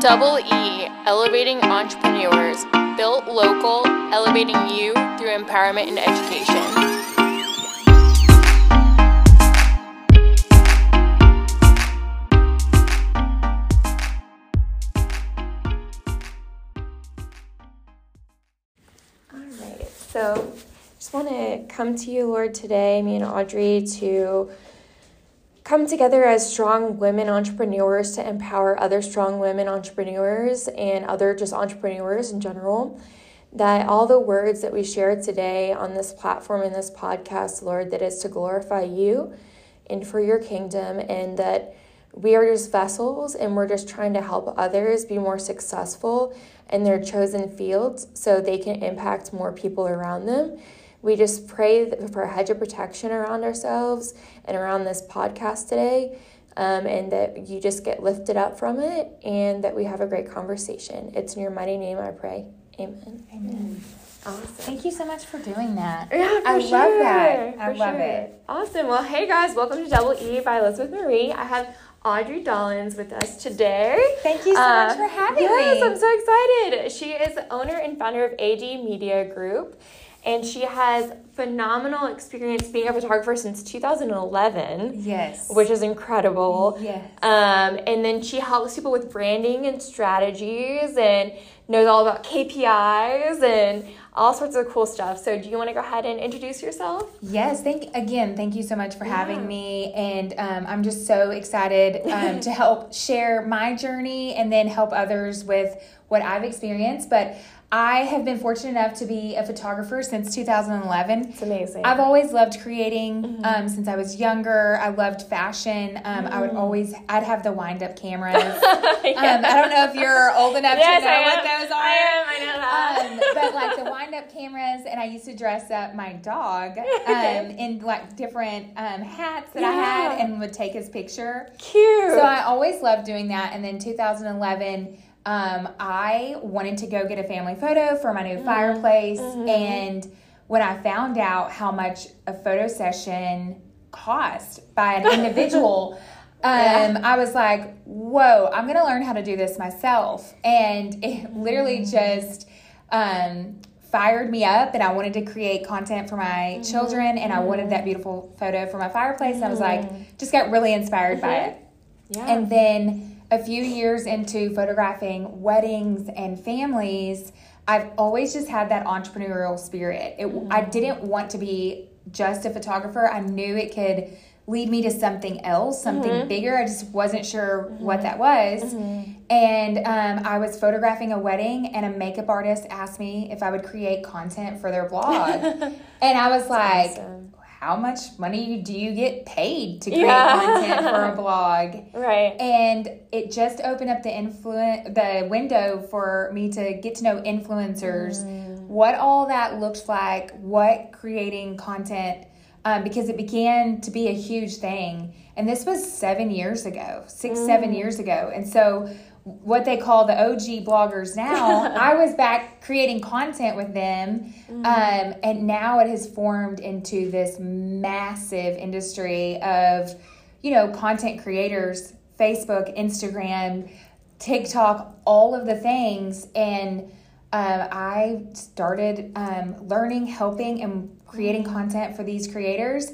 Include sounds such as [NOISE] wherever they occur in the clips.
Double E, elevating entrepreneurs, built local, elevating you through empowerment and education. All right, so just want to come to you, Lord, today, me and Audrie, to come together as strong women entrepreneurs to empower other strong women entrepreneurs and other just entrepreneurs in general. That all the words that we shared today on this platform in this podcast, Lord, that is to glorify you and for your kingdom, and that we are just vessels and we're just trying to help others be more successful in their chosen fields so they can impact more people around them. We just pray for a hedge of protection around ourselves and around this podcast today, um, and that you just get lifted up from it and that we have a great conversation. It's in your mighty name I pray. Amen. Amen. Awesome. Thank you so much for doing that. Yeah, for I sure. love that. I for love sure. it. Awesome. Well, hey guys, welcome to Double E by Elizabeth Marie. I have Audrie Dollins with us today. Thank you so Uh, much for having yes, me. Yes, I'm so excited. She is the owner and founder of AD Media Group, and she has phenomenal experience being a photographer since 2011, yes. which is incredible. Yes. Um, and then she helps people with branding and strategies and knows all about KPIs and all sorts of cool stuff. So, do you want to go ahead and introduce yourself? Yes, thank again. Thank you so much for Yeah. having me, and um, I'm just so excited um, [LAUGHS] to help share my journey and then help others with what I've experienced. But I have been fortunate enough to be a photographer since 2011. It's amazing. I've always loved creating um, since I was younger. I loved fashion. Um, I would always, I'd have the wind up cameras. [LAUGHS] um, I don't know if you're old enough yes, to know what those are. I am. I know that. Um, but like the wind up cameras, and I used to dress up my dog [LAUGHS] um, in like different um, hats that I had and would take his picture. Cute. So I always loved doing that. And then 2011, um, I wanted to go get a family photo for my new Mm-hmm. fireplace. And when I found out how much a photo session cost by an [LAUGHS] individual, um, I was like, whoa, I'm going to learn how to do this myself. And it literally just um, fired me up, and I wanted to create content for my mm-hmm. children, and I wanted that mm-hmm. beautiful photo for my fireplace. And I was like, mm-hmm. just got really inspired by it. yeah. And then a few years into photographing weddings and families, I've always just had that entrepreneurial spirit. It, I didn't want to be just a photographer. I knew it could lead me to something else, something mm-hmm. bigger. I just wasn't sure mm-hmm. what that was. Mm-hmm. And um, I was photographing a wedding, and a makeup artist asked me if I would create content for their [LAUGHS] blog. and I was like, awesome. how much money do you get paid to create Yeah. content for a [LAUGHS] blog? right. And it just opened up the influ- the window for me to get to know influencers, mm. what all that looks like, what creating content, um, because it began to be a huge thing. And this was seven years ago, six, seven years ago. And so, what they call the OG bloggers now, [LAUGHS] I was back creating content with them. Um, and now it has formed into this massive industry of, you know, content creators, Facebook, Instagram, TikTok, all of the things. And um, I started um, learning, helping, and creating content for these creators.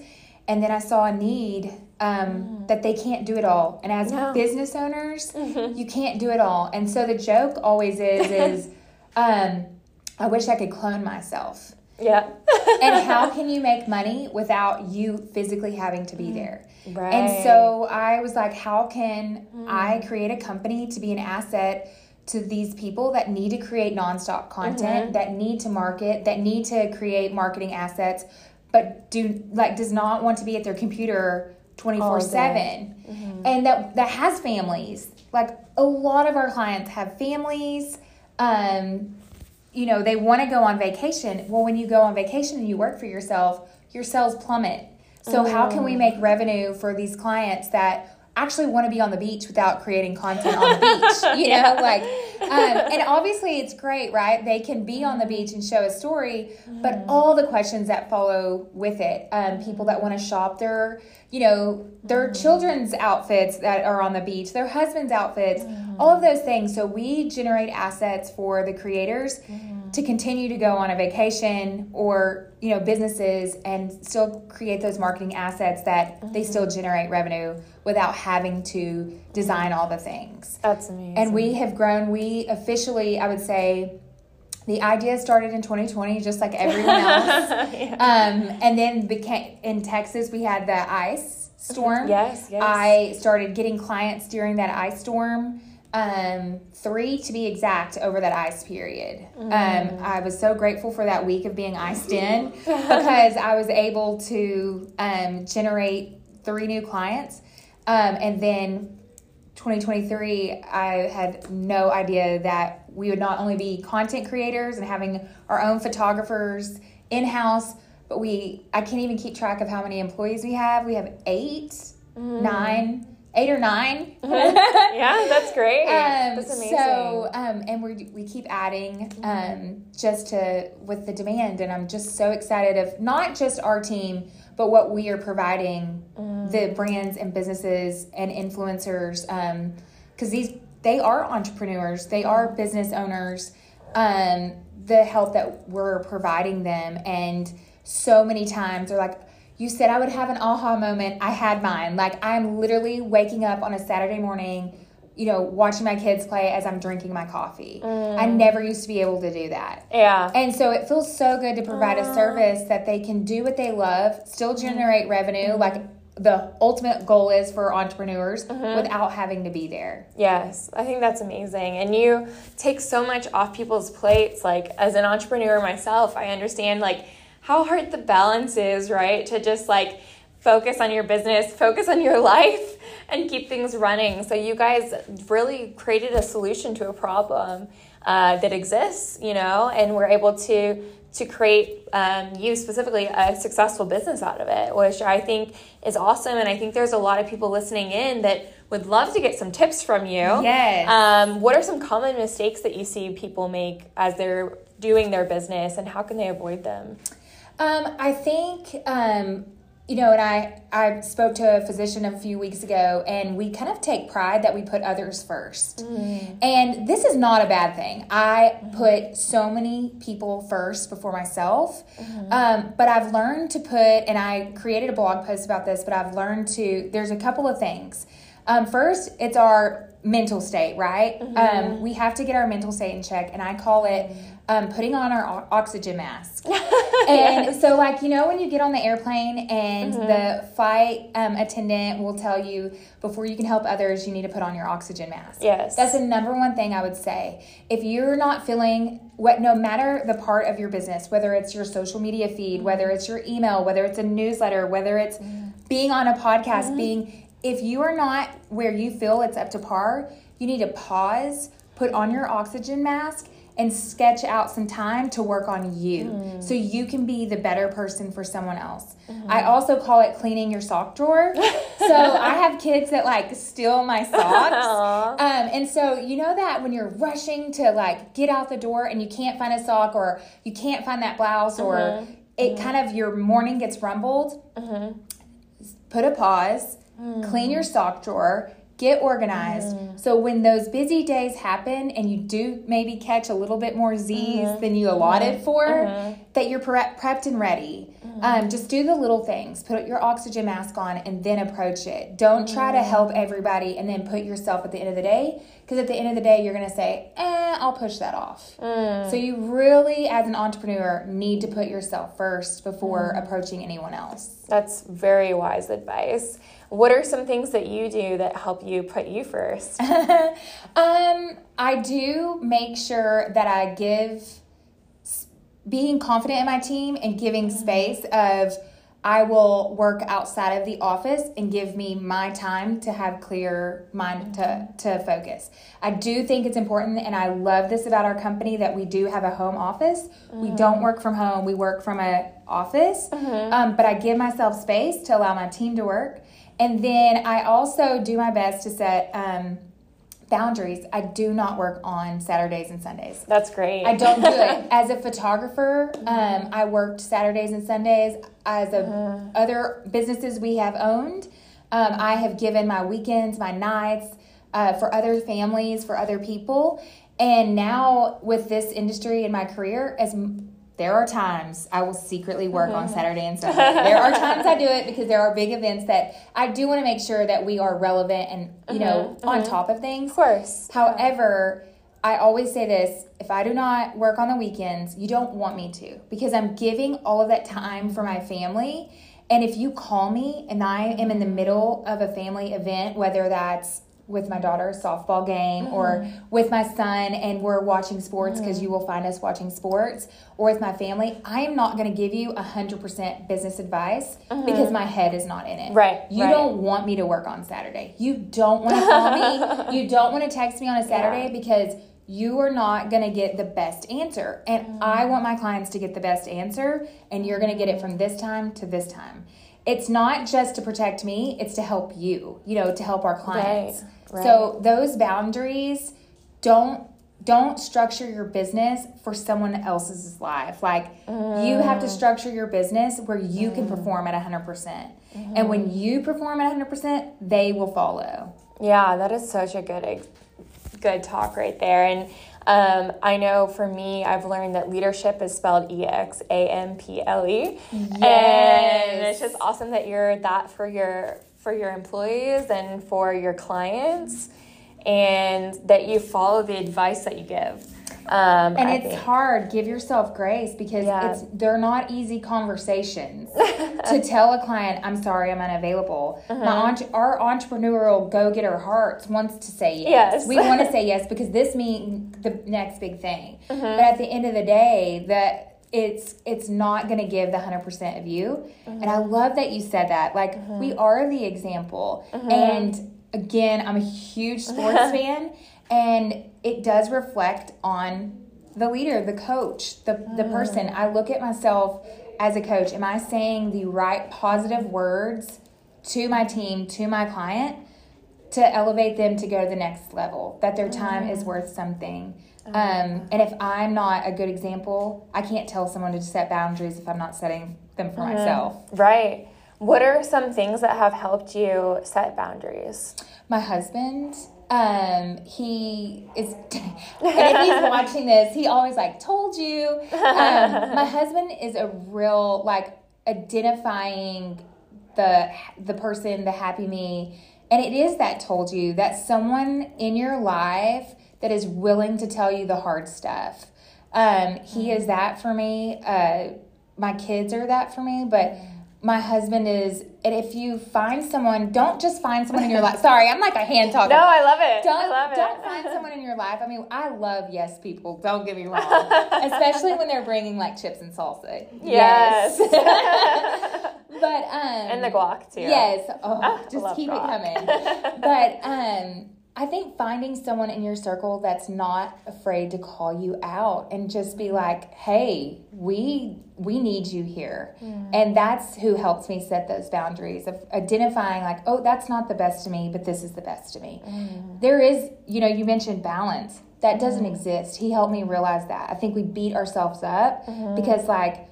And then I saw a need um, that they can't do it all. And as No. business owners, you can't do it all. And so the joke always is, is [LAUGHS] um, I wish I could clone myself. Yeah. And how [LAUGHS] can you make money without you physically having to be there? Right. And so I was like, how can I create a company to be an asset to these people that need to create nonstop content, that need to market, that need to create marketing assets, but do like does not want to be at their computer 24 7 and that that has families. Like a lot of our clients have families. Um you know they want to go on vacation. Well when you go on vacation and you work for yourself your sales plummet. So how can we make revenue for these clients that actually want to be on the beach without creating content on the [LAUGHS] beach. You know, like, um, and obviously it's great, right? They can be on the beach and show a story, but Mm-hmm. all the questions that follow with it, um, people that want to shop their, you know, their Mm-hmm. children's outfits that are on the beach, their husband's outfits, Mm-hmm. all of those things. So we generate assets for the creators Mm-hmm. to continue to go on a vacation or you know businesses and still create those marketing assets that they Mm-hmm. still generate revenue without having to design all the things That's amazing. and we have grown we officially i would say the idea started in 2020 just like everyone [LAUGHS] else. Um, and then became in texas we had the ice storm. Yes, yes. i started getting clients during that ice storm um, three to be exact over that ice period. Um, i was so grateful for that week of being iced in [LAUGHS] because i was able to um, generate three new clients. Um, and then 2023, I had no idea that we would not only be content creators and having our own photographers in house, but we, I can't even keep track of how many employees we have. We have eight, nine, eight or nine. [LAUGHS] [LAUGHS] yeah, that's great. Um, that's amazing. so, um, and we we keep adding um, just to with the demand, and I'm just so excited of not just our team, but what we are providing the brands and businesses and influencers, because these they are entrepreneurs, they are business owners. Um, the help that we're providing them, and so many times they're like. You said I would have an aha moment. I had mine. Like I'm literally waking up on a Saturday morning, you know, watching my kids play as I'm drinking my coffee. I never used to be able to do that. yeah. And so it feels so good to provide a service that they can do what they love, still generate revenue, like the ultimate goal is for entrepreneurs without having to be there. Yes, I think that's amazing. And you take so much off people's plates. Like, as an entrepreneur myself, I understand, like, how hard the balance is, right? To just, like, focus on your business, focus on your [LAUGHS] life, and keep things running. So, you guys really created a solution to a problem uh, that exists, you know, and we're able to to create um, you specifically a successful business out of it, which I think is awesome. And I think there's a lot of people listening in that would love to get some tips from you. Yes. Um, what are some common mistakes that you see people make as they're doing their business, and how can they avoid them? Um, I think, um, you know, and I, I spoke to a physician a few weeks ago, and we kind of take pride that we put others first. And this is not a bad thing. I put so many people first before myself. Um, but I've learned to put, and I created a blog post about this, but I've learned to, there's a couple of things. Um, first, it's our mental state, right? Um, we have to get our mental state in check, and I call it um, putting on our oxygen mask. [LAUGHS] and so, like, you know, when you get on the airplane and the flight um, attendant will tell you before you can help others, you need to put on your oxygen mask. Yes. That's the number one thing I would say. If you're not feeling what, no matter the part of your business, whether it's your social media feed, whether it's your email, whether it's a newsletter, whether it's being on a podcast, being, if you are not where you feel it's up to par, you need to pause, put on your oxygen mask, and sketch out some time to work on you. Mm. So you can be the better person for someone else. Mm-hmm. I also call it cleaning your sock drawer. [LAUGHS] so I have kids that like steal my socks. [LAUGHS] Um, and so you know that when you're rushing to like get out the door and you can't find a sock or you can't find that blouse or mm-hmm. it mm-hmm. kind of your morning gets rumbled, put a pause, mm. clean your sock drawer, get organized. Mm-hmm. So when those busy days happen and you do maybe catch a little bit more Z's mm-hmm. than you allotted mm-hmm. for, that you're pre- prepped and ready. Um, just do the little things. Put your oxygen mask on and then approach it. Don't try to help everybody and then put yourself at the end of the day. Because at the end of the day, you're going to say, eh, I'll push that off. Mm. So you really, as an entrepreneur, need to put yourself first before mm. approaching anyone else. That's very wise advice. What are some things that you do that help you put you first? [LAUGHS] Um, I do make sure that I give being confident in my team and giving space of I will work outside of the office and give me my time to have clear mind to, to focus. I do think it's important and I love this about our company that we do have a home office. We don't work from home, we work from a office. Um, but I give myself space to allow my team to work. And then I also do my best to set um, boundaries. I do not work on Saturdays and Sundays. That's great. I don't do it [LAUGHS] as a photographer. Um, I worked Saturdays and Sundays as a Uh-huh. other businesses we have owned. Um, I have given my weekends, my nights uh, for other families, for other people, and now with this industry and my career, as there are times I will secretly work Uh-huh. on Saturday and [LAUGHS] Sunday. there are times I do it because there are big events that I do want to make sure that we are relevant and you know on top of things. of course. However, I always say this if I do not work on the weekends, you don't want me to because I'm giving all of that time for my family. And if you call me and I am in the middle of a family event, whether that's with my daughter's softball game mm-hmm. or with my son and we're watching sports because mm-hmm. you will find us watching sports or with my family, I am not going to give you 100% business advice mm-hmm. because my head is not in it. Right, You right. don't want me to work on Saturday. You don't want to call me. [LAUGHS] You don't want to text me on a Saturday because you are not going to get the best answer. And I want my clients to get the best answer, and you're going to get it from this time to this time. It's not just to protect me, it's to help you, you know, to help our clients. Right, So those boundaries don't don't structure your business for someone else's life. Like you have to mm. structure your business where you can mm. perform at 100%. percent mm-hmm. And when you perform at 100%, they will follow. Yeah, that is such a good good talk right there. And um, I know for me, I've learned that leadership is spelled E X A M P L E, and it's just awesome that you're that for your for your employees and for your clients, and that you follow the advice that you give. Um, And I it's think. hard. Give yourself grace because Yeah. it's they're not easy conversations [LAUGHS] to tell a client, "I'm sorry, I'm unavailable." Uh-huh. My entre- our entrepreneurial go getter hearts wants to say yes. Yes. We want to say yes because this means the next big thing. Uh-huh. But at the end of the day, that it's it's not going to give the 100% of you. And I mm-hmm. love that you said that. Like we mm-hmm. are the example. Mm-hmm. And again, I'm a huge [LAUGHS] sports fan and it does reflect on the leader, the coach, the the person. I look at myself as a coach. Am I saying the right positive words to my team, to my client? to elevate them to go to the next level, that their time is worth something. Um, and if I'm not a good example, I can't tell someone to set boundaries if I'm not setting them for myself. right. What are some things that have helped you set boundaries? My husband, um, he is, [LAUGHS] and if he's [LAUGHS] watching this, he always like told you. Um, my [LAUGHS] husband is a real like identifying the the person, the happy me, and it is that told you that someone in your life that is willing to tell you the hard stuff. Um, he is that for me. Uh, my kids are that for me, but my husband is. And if you find someone, don't just find someone in your life. [LAUGHS] Sorry, I'm like a hand talker. No, I love it. Don't, I love it. don't find someone in your life. I mean, I love yes people. Don't get me wrong, [LAUGHS] especially when they're bringing like chips and salsa. Yes. [LAUGHS] but um, and the guac too. Yes. Oh, I just keep guac. it coming. but um, I think finding someone in your circle that's not afraid to call you out and just be mm-hmm. like, "Hey, we we need you here," and that's who helps me set those boundaries of identifying like, "Oh, that's not the best to me, but this is the best to me." Mm-hmm. There is, you know, you mentioned balance. That doesn't mm-hmm. exist. He helped me realize that. I think we beat ourselves up because like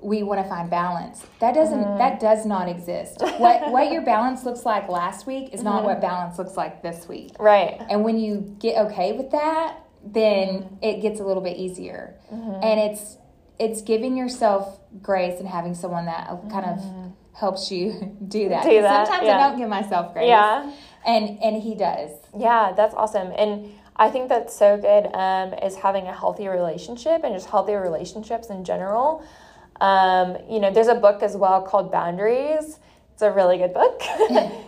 we want to find balance. That doesn't mm-hmm. that does not exist. What what your balance looks like last week is not what mm-hmm. balance looks like this week. Right. And when you get okay with that, then mm-hmm. it gets a little bit easier. And it's it's giving yourself grace and having someone that uh, kind of helps you [LAUGHS] do that. Do that, Sometimes yeah. I don't give myself grace. Yeah. And and he does. Yeah, that's awesome. And I think that's so good um, is having a healthy relationship and just healthy relationships in general. Um, you know, there's a book as well called Boundaries. It's a really good book. [LAUGHS]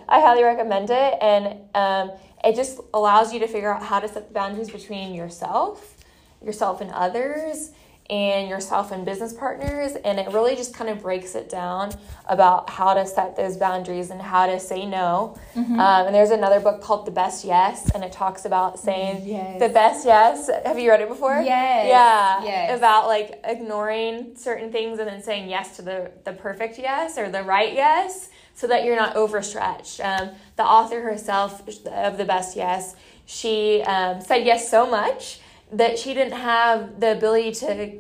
I highly recommend it. And um, it just allows you to figure out how to set the boundaries between yourself, yourself and others, and yourself and business partners. And it really just kind of breaks it down about how to set those boundaries and how to say no. Mm-hmm. Um, and there's another book called The Best Yes, and it talks about saying yes. the best yes. Have you read it before? Yes. Yeah. Yes. About like ignoring certain things and then saying yes to the, the perfect yes or the right yes so that you're not overstretched. Um, the author herself of The Best Yes, she um, said yes so much that she didn't have the ability to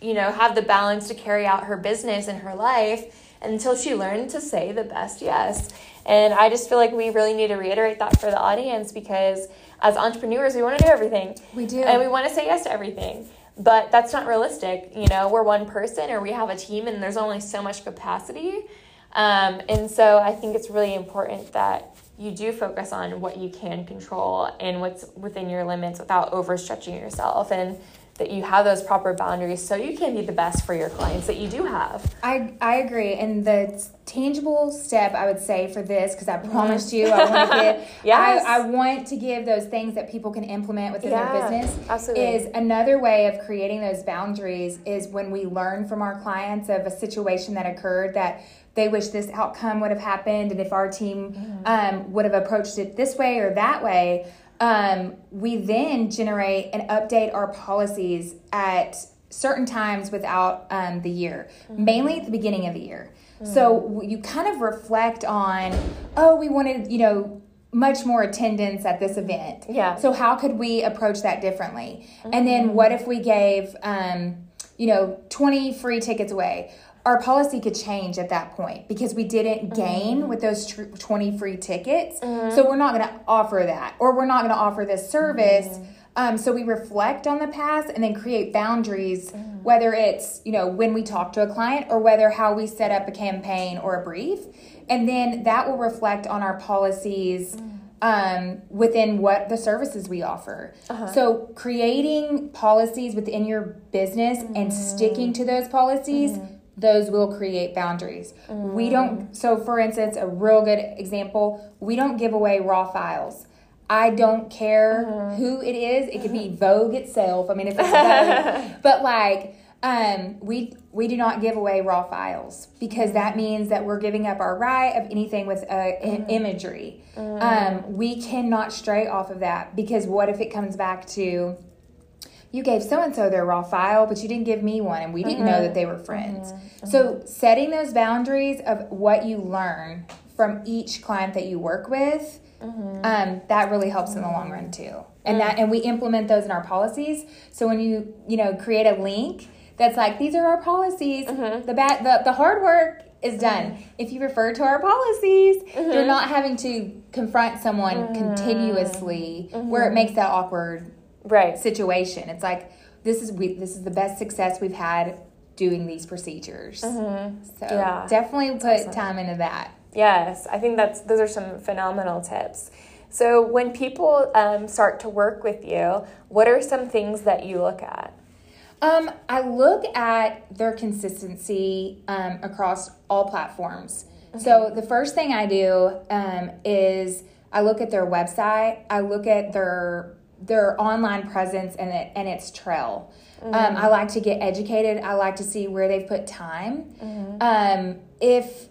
you know have the balance to carry out her business and her life until she learned to say the best yes. And i just feel like we really need to reiterate that for the audience because as entrepreneurs we want to do everything. We do. And we want to say yes to everything. But that's not realistic you know? We're one person or we have a team and there's only so much capacity. Um, and so i think it's really important that you do focus on what you can control and what's within your limits without overstretching yourself and that you have those proper boundaries so you can be the best for your clients that you do have. I, I agree. And the tangible step I would say for this, because I mm-hmm. promised you I want to give yes. I, I want to give those things that people can implement within yeah, their business absolutely. is another way of creating those boundaries is when we learn from our clients of a situation that occurred that they wish this outcome would have happened and if our team mm-hmm. um, would have approached it this way or that way um, we then generate and update our policies at certain times without um, the year mm-hmm. mainly at the beginning of the year mm-hmm. so you kind of reflect on oh we wanted you know much more attendance at this event yeah so how could we approach that differently and then mm-hmm. what if we gave um, you know 20 free tickets away our policy could change at that point because we didn't gain mm-hmm. with those tr- 20 free tickets. Mm-hmm. So we're not going to offer that or we're not going to offer this service. Mm-hmm. Um, so we reflect on the past and then create boundaries, mm. whether it's, you know, when we talk to a client or whether how we set up a campaign or a brief. And then that will reflect on our policies. Mm. Um, within what the services we offer. Uh-huh. So, creating policies within your business mm. and sticking to those policies mm those will create boundaries. Mm. We don't, so for instance, a real good example, we don't give away raw files. I don't care mm-hmm. who it is. It could be [LAUGHS] Vogue itself. I mean, if it's Vogue, [LAUGHS] but like, um, we we do not give away raw files because that means that we're giving up our right of anything with uh, mm-hmm. imagery. Mm-hmm. Um, we cannot stray off of that because what if it comes back to you gave so and so their raw file, but you didn't give me one, and we didn't mm-hmm. know that they were friends. Mm-hmm. So, setting those boundaries of what you learn from each client that you work with, mm-hmm. um, that really helps in the long run too. And that, and we implement those in our policies. So when you you know create a link that's like these are our policies, mm-hmm. the bat the the hard work is done. Mm-hmm. If you refer to our policies, mm-hmm. you're not having to confront someone mm-hmm. continuously where it makes that awkward right situation. It's like this is we this is the best success we've had doing these procedures. Mm-hmm. So yeah. definitely put awesome. time into that. Yes, I think that's those are some phenomenal tips. So when people um, start to work with you, what are some things that you look at? Um, I look at their consistency um, across all platforms. Okay. So the first thing I do um, is I look at their website. I look at their their online presence and it and its trail. Mm-hmm. Um, I like to get educated. I like to see where they've put time. Mm-hmm. Um, if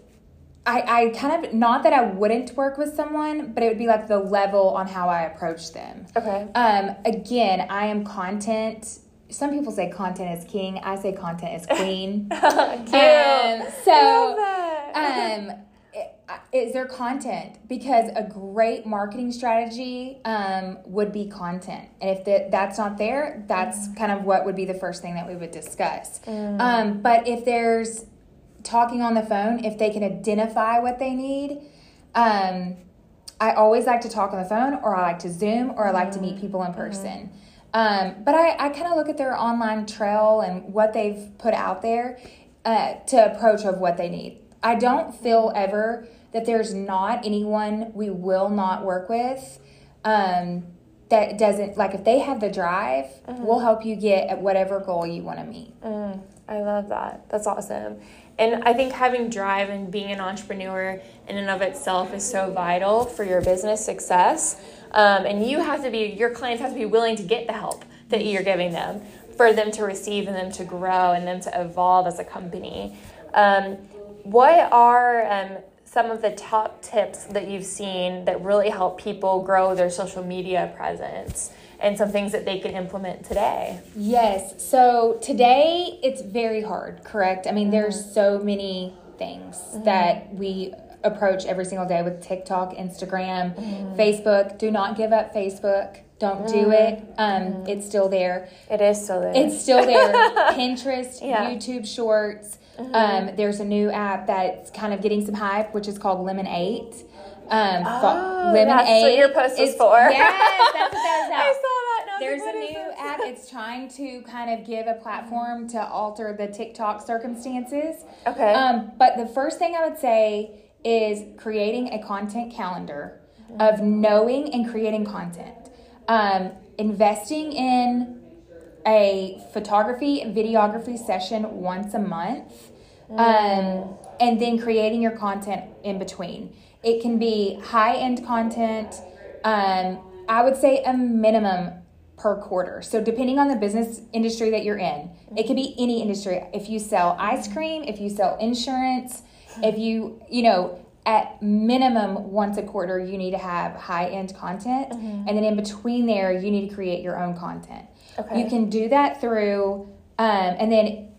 I, I kind of not that I wouldn't work with someone, but it would be like the level on how I approach them. Okay. Um, again, I am content. Some people say content is king. I say content is queen. [LAUGHS] Cute. Um, so, um, is there content because a great marketing strategy um, would be content and if the, that's not there that's mm. kind of what would be the first thing that we would discuss mm. um, but if there's talking on the phone if they can identify what they need um, i always like to talk on the phone or i like to zoom or i like to meet mm. people in mm-hmm. person mm-hmm. but i, I kind of look at their online trail and what they've put out there uh, to approach of what they need i don't feel ever that there's not anyone we will not work with um, that doesn't like if they have the drive mm-hmm. we'll help you get at whatever goal you want to meet mm, i love that that's awesome and i think having drive and being an entrepreneur in and of itself is so vital for your business success um, and you have to be your clients have to be willing to get the help that you're giving them for them to receive and them to grow and them to evolve as a company. Um, what are um, some of the top tips that you've seen that really help people grow their social media presence? and some things that they can implement today. Yes. So today it's very hard, correct? I mean, mm-hmm. there's so many things mm-hmm. that we approach every single day with TikTok, Instagram, mm-hmm. Facebook. Do not give up Facebook. Don't do mm-hmm. it. Um, mm-hmm. It's still there. It is still there. It's still there. [LAUGHS] Pinterest, yeah. YouTube Shorts. Mm-hmm. Um, there's a new app that's kind of getting some hype, which is called Lemon8. Um, oh, Lemon that's Eight. what your post is for. Yes, that's [LAUGHS] what that is. I saw that. No, There's a new app. It's trying to kind of give a platform to alter the TikTok circumstances. Okay. Um, but the first thing I would say is creating a content calendar of knowing and creating content. Um, investing in a photography videography session once a month. Um, mm. Um, and then creating your content in between. It can be high end content. Um, I would say a minimum per quarter. So depending on the business industry that you're in, it could be any industry. If you sell ice cream, if you sell insurance, if you, you know, at minimum once a quarter you need to have high end content mm-hmm. and then in between there you need to create your own content. Okay. You can do that through um, and then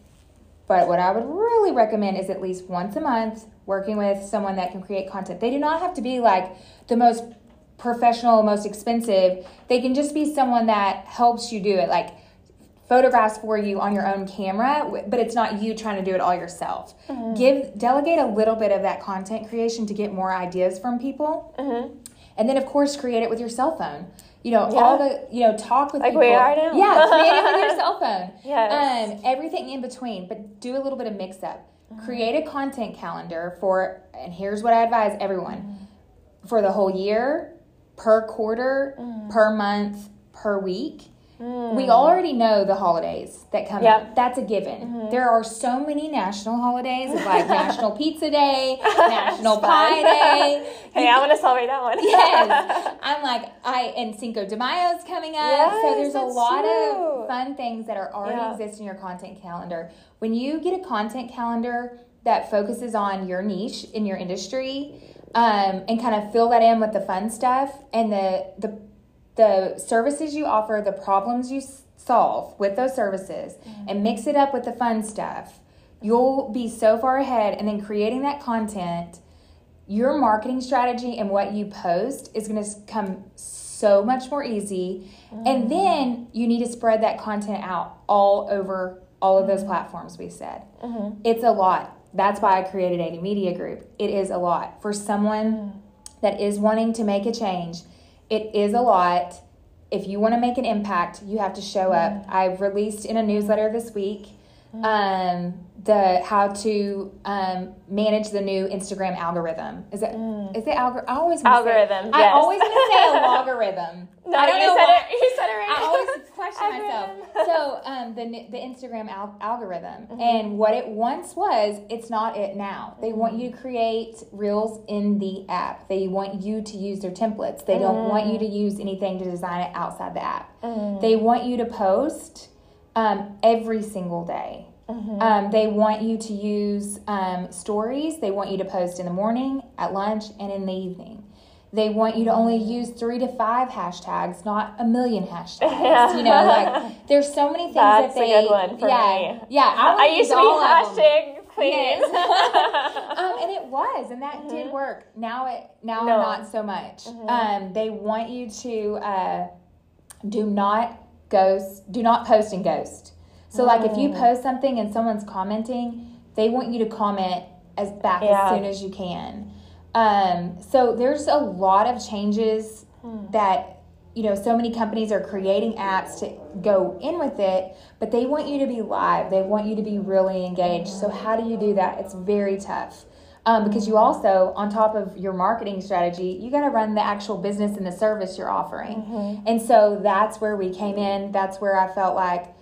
but what I would really recommend is at least once a month working with someone that can create content. They do not have to be like the most professional, most expensive. They can just be someone that helps you do it, like photographs for you on your own camera, but it's not you trying to do it all yourself. Mm-hmm. Give delegate a little bit of that content creation to get more ideas from people. Mm-hmm. And then of course create it with your cell phone. You know, yeah. all the you know, talk with like people. we are now. Yeah, [LAUGHS] create it with your cell phone. Yes. Um, everything in between, but do a little bit of mix up create a content calendar for and here's what i advise everyone mm. for the whole year per quarter mm. per month per week mm. we already know the holidays that come yep. that's a given mm-hmm. there are so many national holidays like [LAUGHS] national pizza day [LAUGHS] national pie day [LAUGHS] hey i want to celebrate that one yes i'm like i and cinco de mayo's coming up yes, so there's a lot true. of fun things that are already yeah. exist in your content calendar when you get a content calendar that focuses on your niche in your industry um, and kind of fill that in with the fun stuff and the the the services you offer, the problems you solve with those services, mm-hmm. and mix it up with the fun stuff, you'll be so far ahead. And then creating that content, your marketing strategy and what you post is going to come so much more easy. Mm-hmm. And then you need to spread that content out all over all of those platforms we said. Mm-hmm. It's a lot. That's why I created AD Media Group. It is a lot. For someone that is wanting to make a change, it is a lot. If you want to make an impact, you have to show up. Mm-hmm. I've released in a newsletter this week. Um, the how to um, manage the new Instagram algorithm. Is it mm. is it algorithm? I always algorithm. Say, yes. I always want to say a logarithm. no, I don't you know said why. it. You said it right. I always [LAUGHS] question myself. So um, the the Instagram al- algorithm mm-hmm. and what it once was, it's not it now. They want you to create reels in the app. They want you to use their templates. They mm. don't want you to mm. use anything to design it outside the app. Mm. They want you to post um, every single day. Mm-hmm. Um, they want you to use um, stories. They want you to post in the morning, at lunch, and in the evening. They want you to only use three to five hashtags, not a million hashtags. Yeah. You know, like [LAUGHS] there's so many things That's that they. a good one for yeah, me. Yeah, I, I used to be hashtag queen. Yes. [LAUGHS] um, and it was, and that mm-hmm. did work. Now it, now no. not so much. Mm-hmm. Um, they want you to uh, do not ghost, do not post and ghost. So, like, if you mm. post something and someone's commenting, they want you to comment as back yeah. as soon as you can. Um, so there's a lot of changes hmm. that you know so many companies are creating apps to go in with it, but they want you to be live. They want you to be really engaged. So how do you do that? It's very tough. Um, because you also, on top of your marketing strategy, you got to run the actual business and the service you're offering. Mm-hmm. And so that's where we came in. That's where I felt like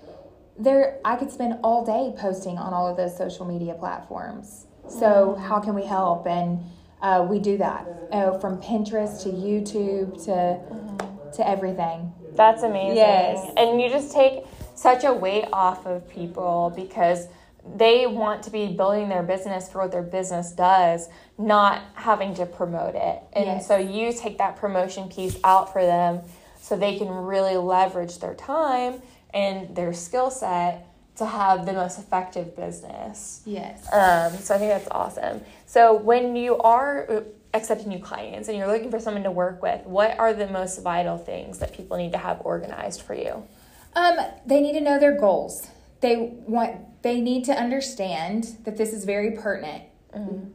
there I could spend all day posting on all of those social media platforms. So mm-hmm. how can we help? And uh, we do that uh, from Pinterest to YouTube to mm-hmm. to everything. That's amazing. Yes, and you just take such a weight off of people because they want to be building their business for what their business does, not having to promote it. And Yes. so you take that promotion piece out for them so they can really leverage their time and their skill set to have the most effective business. Yes. Um, so I think that's awesome. So when you are uh, accepting new clients and you're looking for someone to work with, what are the most vital things that people need to have organized for you? Um, they need to know their goals. They want they need to understand that this is very pertinent. Mm-hmm.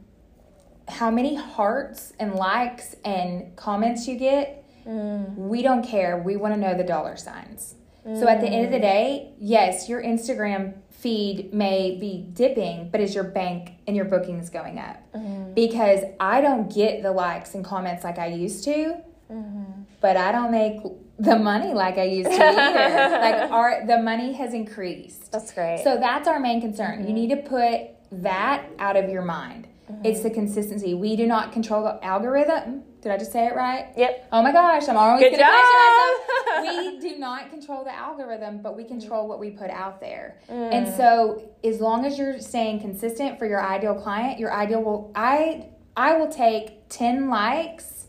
How many hearts and likes and comments you get, mm. we don't care. We want to know the dollar signs. So at the end of the mm. day, yes, your Instagram feed may be dipping, but is your bank and your bookings going up? Mm-hmm. Because I don't get the likes and comments like I used to mm-hmm. but I don't make the money like I used to either. [LAUGHS] like our the money has increased. That's great. So that's our main concern. You mm-hmm. need to put that out of your mind. Mm-hmm. It's the consistency. We do not control the algorithm. Did I just say it right? yep. Oh my gosh, I'm always Good job. [LAUGHS] We do not control the algorithm, but we mm-hmm. control what we put out there. Mm. And so as long as you're staying consistent for your ideal client, your ideal will I I will take 10 likes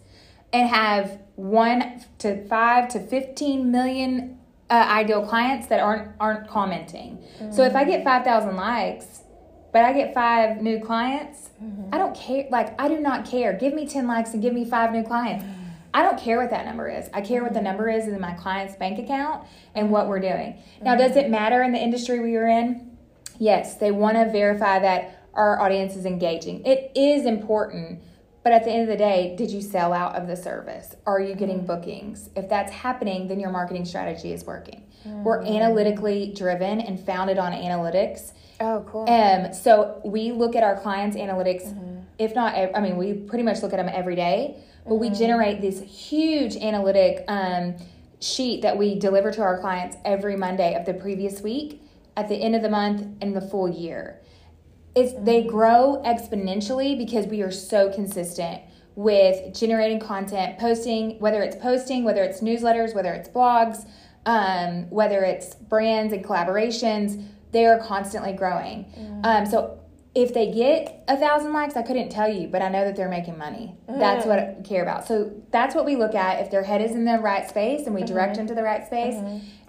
and have one to five to 15 million uh, ideal clients that aren't aren't commenting. So if I get mm. 5,000 likes, but I get five new clients, mm-hmm. I don't care. Like I do not care. Give me 10 likes and give me five new clients. I don't care what that number is. I care what the mm-hmm. number is in my client's bank account and what we're doing. Now, mm-hmm. does it matter in the industry we are in? Yes, they want to verify that our audience is engaging. It is important, but at the end of the day, did you sell out of the service? Are you getting bookings? If that's happening, then your marketing strategy is working. We're analytically driven and founded on analytics. Oh, cool. Um, so we look at our clients' analytics, if not, I mean, we pretty much look at them every day, but we generate this huge analytic um, sheet that we deliver to our clients every Monday of the previous week, at the end of the month, and the full year. It's they grow exponentially because we are so consistent with generating content, posting, whether it's posting, whether it's newsletters, whether it's blogs, um, whether it's brands and collaborations, they are constantly growing. Um, so if they get a thousand likes, I couldn't tell you, but I know that they're making money. That's what I care about. So that's what we look at. If their head is in the right space and we direct them to the right space,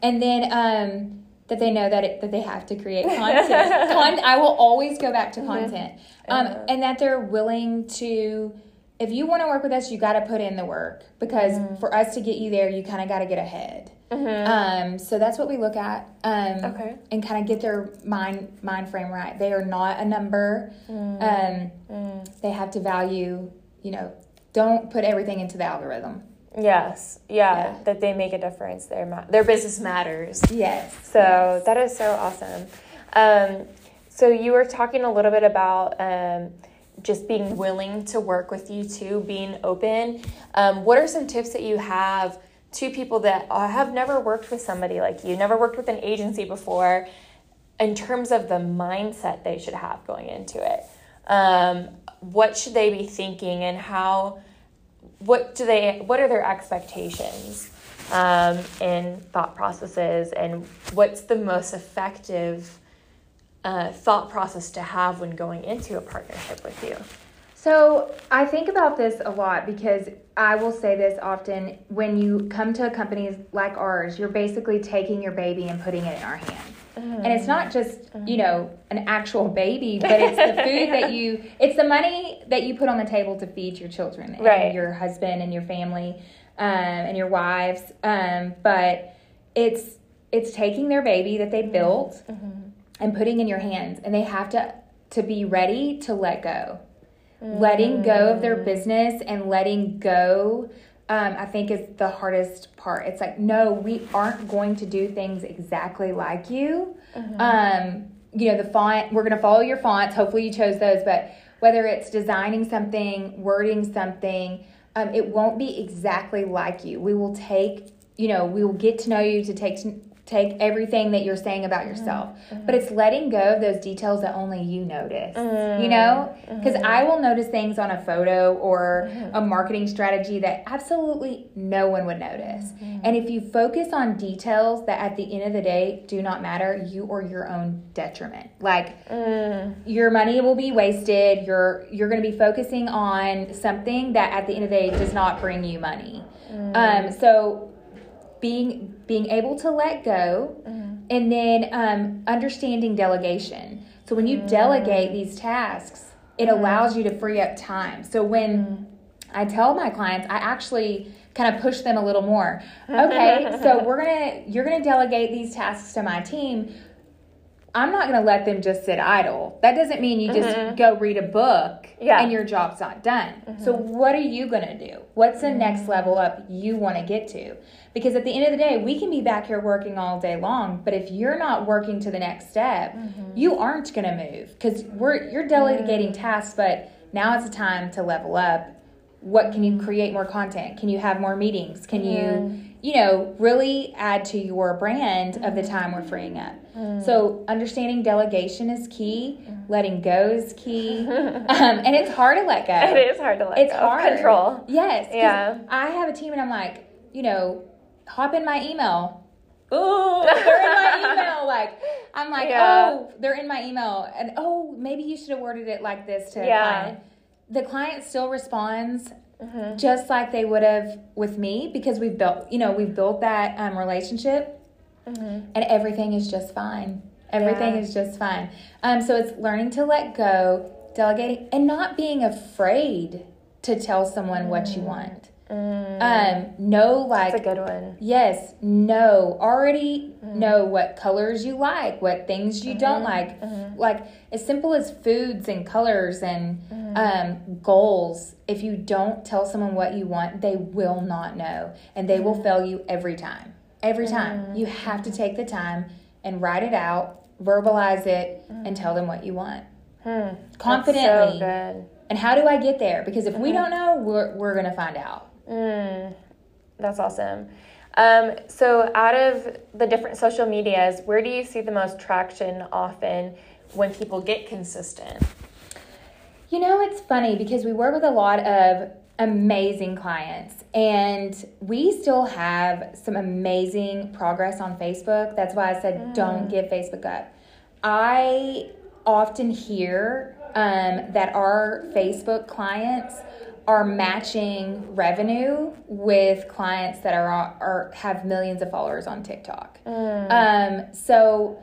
and then um, that they know that it, that they have to create [LAUGHS] content. Con- I will always go back to content, um, and that they're willing to. If you want to work with us, you got to put in the work because for us to get you there, you kind of got to get ahead. Um, so that's what we look at. Um, Okay. And kind of get their mind mind frame right. They are not a number. Um, They have to value. You know, don't put everything into the algorithm. Yes. Yeah, Yeah. That they make a difference. Their ma- their business matters. Yes. So that is so awesome. Um, so you were talking a little bit about um, just being willing to work with you too, being open. Um, what are some tips that you have to people that have never worked with somebody like you, never worked with an agency before, in terms of the mindset they should have going into it? Um, what should they be thinking, and how? What do they? What are their expectations? um, and thought processes, and what's the most effective uh, thought process to have when going into a partnership with you? So I think about this a lot because I will say this often when you come to companies like ours, you're basically taking your baby and putting it in our hand. And it's not just, you know, an actual baby, [LAUGHS] but it's the food that you, it's the money that you put on the table to feed your children and Right. your husband and your family um, and your wives. Um, but it's, it's taking their baby that they built and putting in your hands and they have to, to be ready to let go letting go of their business and letting go um, i think is the hardest part. It's like no we aren't going to do things exactly like you. Um, you know the font we're going to follow your fonts. Hopefully you chose those but whether it's designing something wording something um, it won't be exactly like you. We will take you know we will get to know you to take take everything that you're saying about yourself. Mm-hmm. Mm-hmm. But it's letting go of those details that only you notice you know? Mm-hmm. Because i will notice things on a photo or a marketing strategy that absolutely no one would notice. And if you focus on details that at the end of the day do not matter you or your own detriment. Like mm. your money will be wasted. You're you're going to be focusing on something that at the end of the day does not bring you money. Mm. Um, so being being able to let go mm-hmm. and then um, understanding delegation. So when you delegate these tasks it mm-hmm. allows you to free up time. So when mm-hmm. i tell my clients i actually kind of push them a little more. Okay so [LAUGHS] we're gonna you're gonna delegate these tasks to my team i'm not gonna let them just sit idle. That doesn't mean you just mm-hmm. go read a book Yeah. and your job's not done. Mm-hmm. So what are you gonna do? What's the next level up you want to get to? Because at the end of the day we can be back here working all day long but if you're not working to the next step mm-hmm. you aren't gonna move. Because we're you're delegating mm. tasks but now it's a time to level up. What can you create more content? Can you have more meetings? Can you you know really add to your brand of the time we're freeing up so understanding delegation is key letting go is key [LAUGHS] um, and it's hard to let go It is hard to let go. it's go. hard Control. Yes. Yeah. i have a team and i'm like you know hop in my email Oh, [LAUGHS] they're in my email. Like, I'm like, Yeah. oh, they're in my email, and oh, maybe you should have worded it like this to Yeah. client. The client still responds Mm-hmm. just like they would have with me because we've built, you know, we've built that um, relationship, Mm-hmm. and everything is just fine. Everything Yeah. is just fine. Um, so it's learning to let go, delegating, and not being afraid to tell someone what you mm. want. Mm. Um, know like That's a good one. Yes, know. Already mm. know what colors you like, what things you don't mm-hmm. like. Mm-hmm. Like as simple as foods and colors and um, goals. If you don't tell someone what you want, they will not know and they will fail you every time. Every time. You have to take the time and write it out, verbalize it, and tell them what you want. Confidently. That's so good. And how do I get there? Because if we don't know, we're, we're going to find out. Mm, that's awesome. Um, so, out of the different social medias, where do you see the most traction often when people get consistent? You know, it's funny because we work with a lot of amazing clients and we still have some amazing progress on Facebook. That's why I said don't give Facebook up. I often hear um, that our Facebook clients are matching revenue with clients that are, are have millions of followers on TikTok. Um, so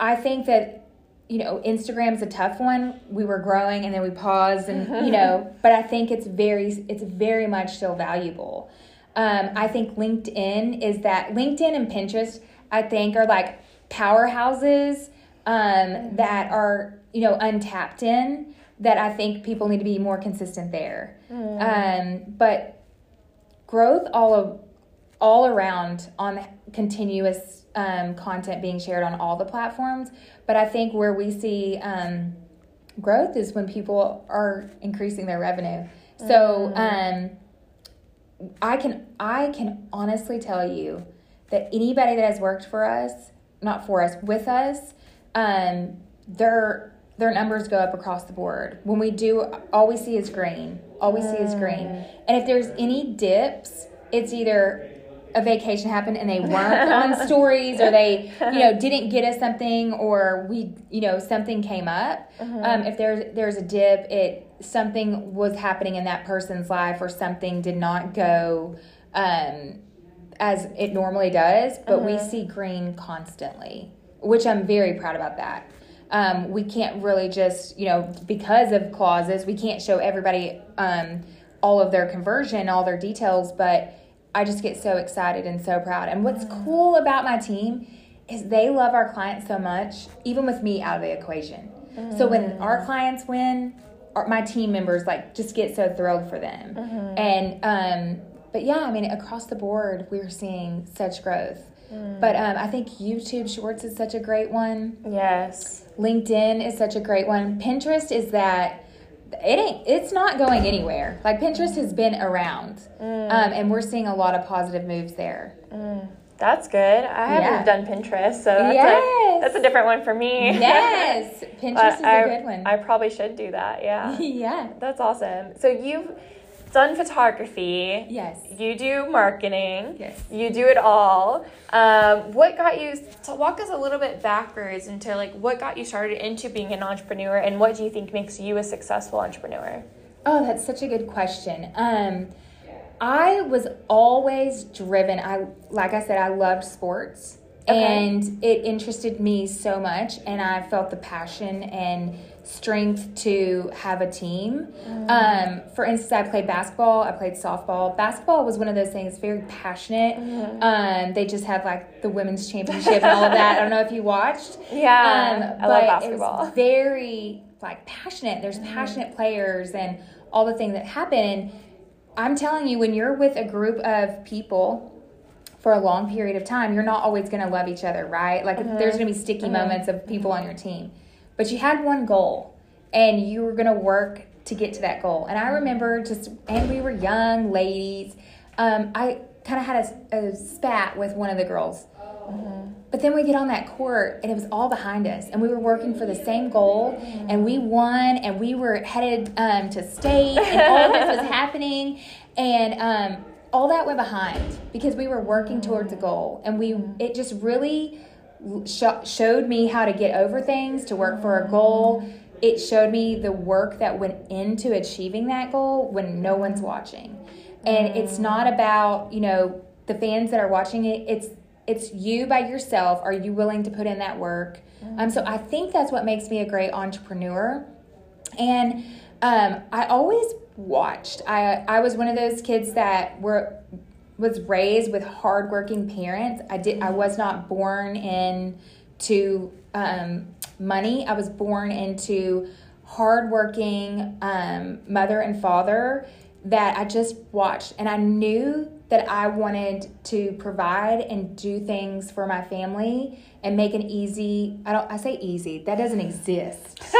I think that you know Instagram's a tough one. We were growing and then we paused, and you [LAUGHS] know, but I think it's very it's very much still valuable. Um, I think LinkedIn is that LinkedIn and Pinterest. I think are like powerhouses um, that are you know untapped in that I think people need to be more consistent there. Um, but growth all of all around on continuous um, content being shared on all the platforms. But I think where we see um, growth is when people are increasing their revenue. So um, I can I can honestly tell you that anybody that has worked for us, not for us, with us, um, their their numbers go up across the board. When we do, all we see is green. All we see is green. And if there's any dips, it's either a vacation happened and they weren't [LAUGHS] on stories or they you know [LAUGHS] didn't get us something or we you know something came up um, if there's there's a dip it something was happening in that person's life or something did not go um, as it normally does but we see green constantly which i'm very proud about that. Um, we can't really just you know because of clauses we can't show everybody um, all of their conversion all their details but I just get so excited and so proud. And what's cool about my team is they love our clients so much, even with me out of the equation. So when our clients win, our, my team members like just get so thrilled for them. And um, but yeah, I mean across the board we're seeing such growth. But um, I think YouTube Shorts is such a great one. Yes. LinkedIn is such a great one. Pinterest is that it ain't it's not going anywhere. Like Pinterest has been around, um, and we're seeing a lot of positive moves there. That's good. I haven't Yeah. done Pinterest, so that's, Yes. a, that's a different one for me. Yes, [LAUGHS] Pinterest is I, a good one. I probably should do that. Yeah. [LAUGHS] yeah. That's awesome. So you've done photography. Yes. You do marketing. Yes. You do it all. Um, what got you to walk us a little bit backwards into like what got you started into being an entrepreneur and what do you think makes you a successful entrepreneur? Oh, that's such a good question. Um, I was always driven. I like I said, I loved sports, Okay. and it interested me so much, and I felt the passion and strength to have a team. Um, for instance, I played basketball. I played softball. Basketball was one of those things very passionate. Um, they just had like the women's championship and all of that. I don't know if you watched. Yeah, Um, I love but basketball. It's [LAUGHS] very like passionate. There's passionate players and all the things that happen. And I'm telling you, when you're with a group of people for a long period of time, you're not always going to love each other, right? Like there's going to be sticky moments of people on your team, but you had one goal, and you were going to work to get to that goal. And I remember just, and we were young ladies. Um, I kind of had a, a spat with one of the girls. But then we get on that court and it was all behind us, and we were working for the same goal, and we won, and we were headed um, to state, and all this was [LAUGHS] happening, and um, all that went behind because we were working towards a goal, and we it just really sh- showed me how to get over things, to work for a goal. It showed me the work that went into achieving that goal when no one's watching, and it's not about you know the fans that are watching it. It's it's you by yourself. Are you willing to put in that work? Um, so I think that's what makes me a great entrepreneur. And um, I always watched. I I was one of those kids that were was raised with hardworking parents. I did. I was not born into um, money. I was born into hardworking um, mother and father that I just watched, and I knew that I wanted to provide and do things for my family and make an easy. I don't. I say easy. That doesn't exist. [LAUGHS]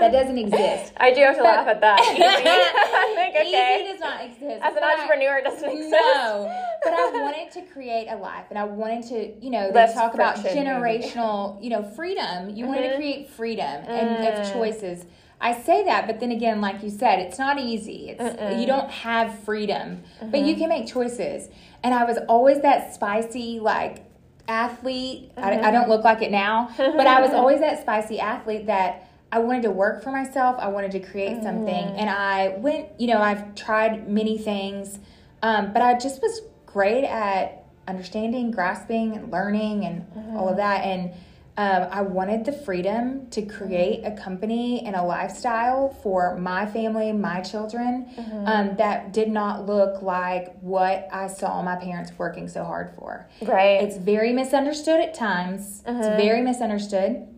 that doesn't exist. I do have to laugh at that. [LAUGHS] Easy. [LAUGHS] Like, okay. Easy does not exist. As an but I- entrepreneur, it doesn't exist. no, but I wanted to create a life, and I wanted to, you know, they Less talk about friction, generational, you know, freedom. You wanted to Mhm. create freedom and of Mm. choices. I say that, but then again, like you said, it's not easy. It's Mm-mm. you don't have freedom, but Mm-hmm. you can make choices. And I was always that spicy, like athlete. I, Mm-hmm. I don't look like it now, but I was [LAUGHS] always that spicy athlete that. I wanted to work for myself. I wanted to create something. Mm-hmm. And I went, you know, I've tried many things, um, but I just was great at understanding, grasping, and learning, and all of that. And um, I wanted the freedom to create a company and a lifestyle for my family, my children, um, that did not look like what I saw my parents working so hard for. Right. It's very misunderstood at times. Uh-huh. It's very misunderstood.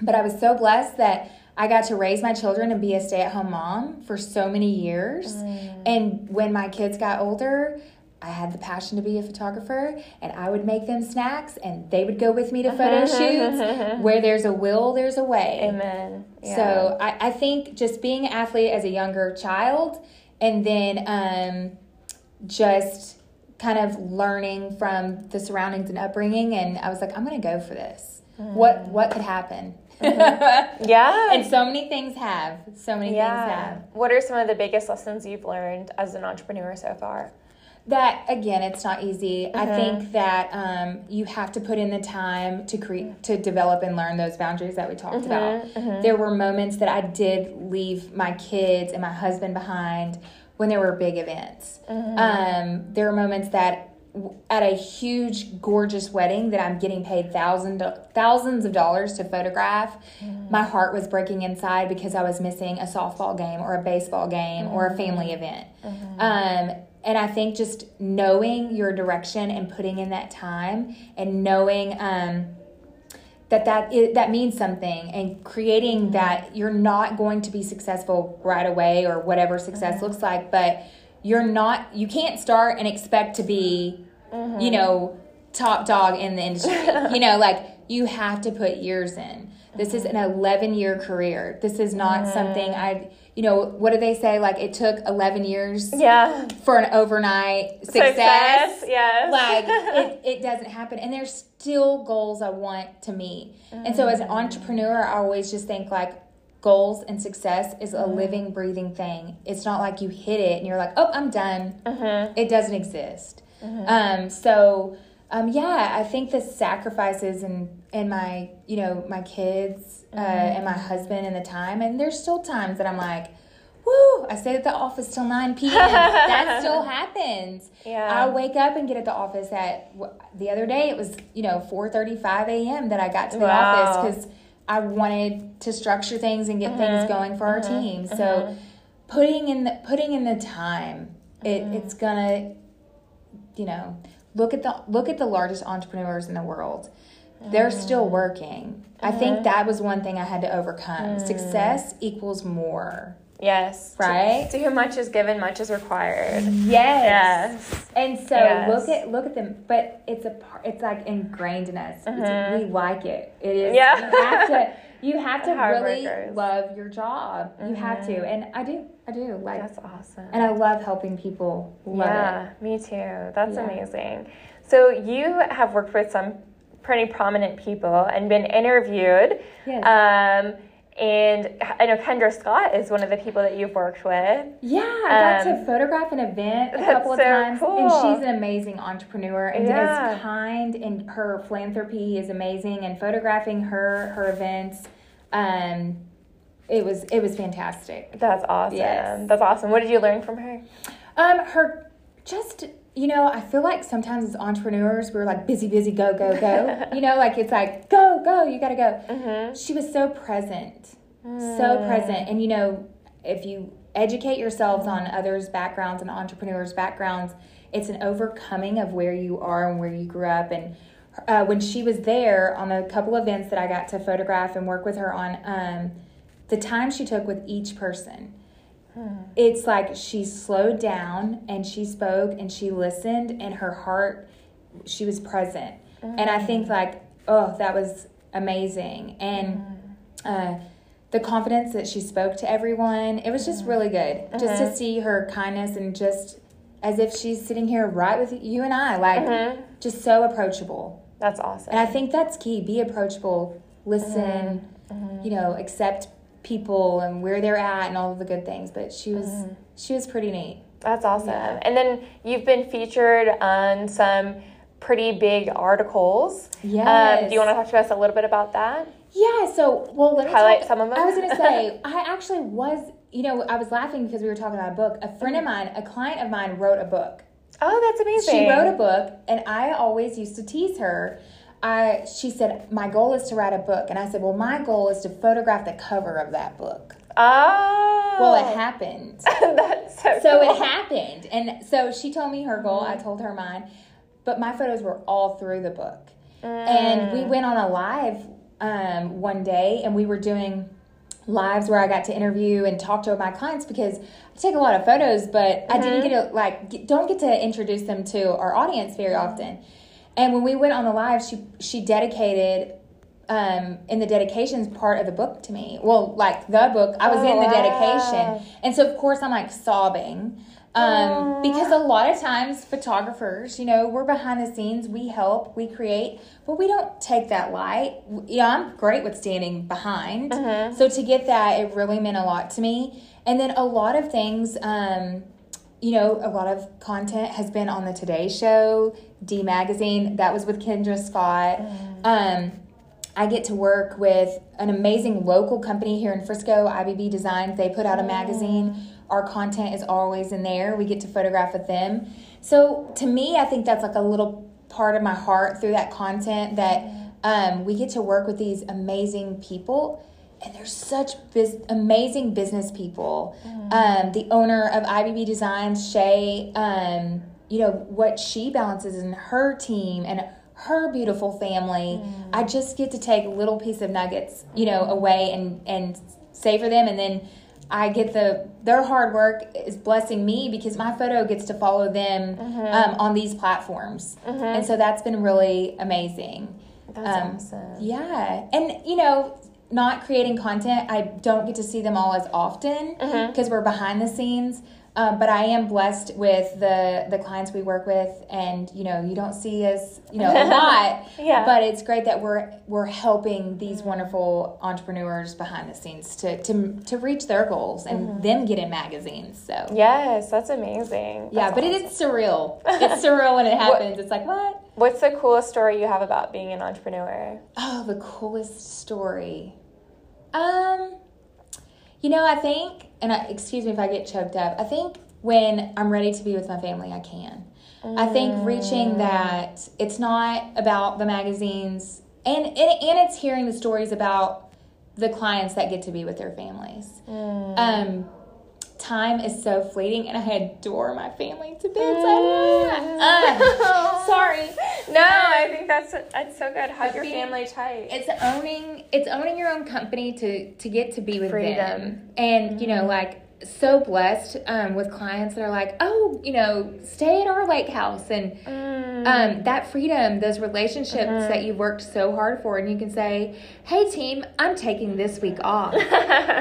But I was so blessed that I got to raise my children and be a stay at home mom for so many years. Mm. And when my kids got older, I had the passion to be a photographer and I would make them snacks and they would go with me to photo [LAUGHS] shoots. Where there's a will, there's a way. Amen. Yeah. So I, I think just being an athlete as a younger child and then um, just kind of learning from the surroundings and upbringing and I was like, I'm gonna go for this. What what could happen? [LAUGHS] yeah. and so many things have. So many things have. What are some of the biggest lessons you've learned as an entrepreneur so far? That again, it's not easy. I Uh-huh. think that um, you have to put in the time to create, to develop and learn those boundaries that we talked Uh-huh, about. There were moments that I did leave my kids and my husband behind when there were big events. Uh-huh. Um, there were moments that at a huge, gorgeous wedding that I'm getting paid thousand thousands of dollars to photograph. My heart was breaking inside because I was missing a softball game or a baseball game or a family event. Um, and I think just knowing your direction and putting in that time and knowing um, that that is, that means something and creating mm-hmm. that you're not going to be successful right away or whatever success mm-hmm. looks like, but you're not you can't start and expect to be mm-hmm. you know top dog in the industry. [LAUGHS] you know, like you have to put years in. This is an 11 year career. This is not something I you know, what do they say? Like it took 11 years Yeah. for an overnight success. Success, yes. Like [LAUGHS] it, it doesn't happen. And there's still goals I want to meet. And so as an mm. entrepreneur, I always just think like goals and success is a mm. living, breathing thing. It's not like you hit it and you're like, oh, I'm done. Uh-huh. It doesn't exist. Mm-hmm. Um, so um, yeah, I think the sacrifices and and my you know my kids uh, mm-hmm. and my husband and the time, and there's still times that I'm like, woo, I stayed at the office till nine p.m. [LAUGHS] that still happens. Yeah. I wake up and get at the office at the other day. It was you know four thirty five a.m. that I got to the Wow. office because I wanted to structure things and get mm-hmm. things going for our mm-hmm. team. So putting in the putting in the time, it, it's gonna you know look at the look at the largest entrepreneurs in the world they're mm. still working i think uh-huh. that was one thing i had to overcome mm. success equals more Yes. Right? To, whom much is given, much is required. yes, Yes. and so Yes. look at look at them but it's a part it's like ingrained in us it's, mm-hmm. we like it it is Yeah. you have to you have to Hard really workers. love your job you have to and i do i do like That's awesome. and i love helping people love it yeah, me too. That's Yeah. amazing. So you have worked with some pretty prominent people and been interviewed. Yes. Um, and I know Kendra Scott is one of the people that you've worked with. Yeah, I got Um, to photograph an event a couple of so times, cool. and she's an amazing entrepreneur and Yeah. is kind, and her philanthropy is amazing. And photographing her her events, um, it was it was fantastic. That's awesome. Yes. That's awesome. What did you learn from her? Um, her just you know, I feel like sometimes as entrepreneurs we're like busy, busy, go, go, go. [LAUGHS] you know, like it's like go, go, you gotta go. Mm-hmm. She was so present, so Mm. present, and you know, if you educate yourselves on others' backgrounds and entrepreneurs' backgrounds, it's an overcoming of where you are and where you grew up. And uh, when she was there on a couple events that I got to photograph and work with her on, um, the time she took with each person Hmm. it's like she slowed down and she spoke and she listened and her heart she was present. And i think like oh that was amazing. And hmm. uh, the confidence that she spoke to everyone it was just hmm. really good. Just to uh-huh. see her kindness and just as if she's sitting here right with you and i like uh-huh. just so approachable. That's awesome. and I think that's key. Be approachable, listen, uh-huh. you know, accept people and where they're at and all of the good things. But she was she was pretty neat. That's awesome. Yeah. And then you've been featured on some pretty big articles. Um, do you want to talk to us a little bit about that? Yeah, so well let me Highlight talk- some of them? I was gonna [LAUGHS] say I actually was you know, I was laughing because we were talking about a book. A friend of mine, a client of mine wrote a book. Oh, that's amazing. She wrote a book, and I always used to tease her. I, she said, My goal is to write a book. And I said, Well, my goal is to photograph the cover of that book. Oh. Well, it happened. [LAUGHS] that's so So cool. it happened. And so she told me her goal, I mm-hmm. told her mine. But my photos were all through the book. Mm. And we went on a live um, one day and we were doing lives where I got to interview and talk to my clients because I take a lot of photos, but I didn't mm-hmm. get to like don't get to introduce them to our audience very often. And when we went on the live, she she dedicated um, in the dedications part of the book to me. Well, like the book, I was Oh, in the wow. dedication, and so of course I'm like sobbing um, because a lot of times photographers, you know, we're behind the scenes, we help, we create, but we don't take that light. Yeah, I'm great with standing behind. So to get that, it really meant a lot to me. And then a lot of things. Um, you know, a lot of content has been on the Today Show, D Magazine. That was with Kendra Scott. Um, I get to work with an amazing local company here in Frisco, IBB Designs. They put out a magazine. Our content is always in there. We get to photograph with them. So to me, I think that's like a little part of my heart through that content that um, we get to work with these amazing people and they're such bus- amazing business people. Um, the owner of IBB Designs, Shay, um, you know what she balances in her team and her beautiful family. I just get to take a little piece of nuggets, you know, away and and savor them, and then I get the their hard work is blessing me because my photo gets to follow them um, on these platforms, and so that's been really amazing. That's Um, awesome. Yeah, and you know, not creating content, I don't get to see them all as often Mm-hmm. because we're behind the scenes. Um, but I am blessed with the the clients we work with, and you know, you don't see us, you know, a [LAUGHS] lot. Yeah. But it's great that we're we're helping these wonderful entrepreneurs behind the scenes to to to reach their goals and Mm-hmm. them get in magazines. So Yes, that's amazing. yeah, That's but it awesome. is surreal. [LAUGHS] It's surreal when it happens. It's like what? What's the coolest story you have about being an entrepreneur? Oh, the coolest story. Um, you know, I think, and I, excuse me if I get choked up. I think when I'm ready to be with my family, I can. I think reaching that it's not about the magazines, and, and and it's hearing the stories about the clients that get to be with their families. Um, time is so fleeting, and I adore my family to bits. I uh, sorry. No, I think that's that's so good. Hug your family tight. it's owning it's owning your own company to to get to be with Freedom. them and you know like so blessed um, with clients that are like oh you know stay at our lake house. And um, that freedom those relationships that you've worked so hard for and you can say hey team i'm taking this week off. [LAUGHS]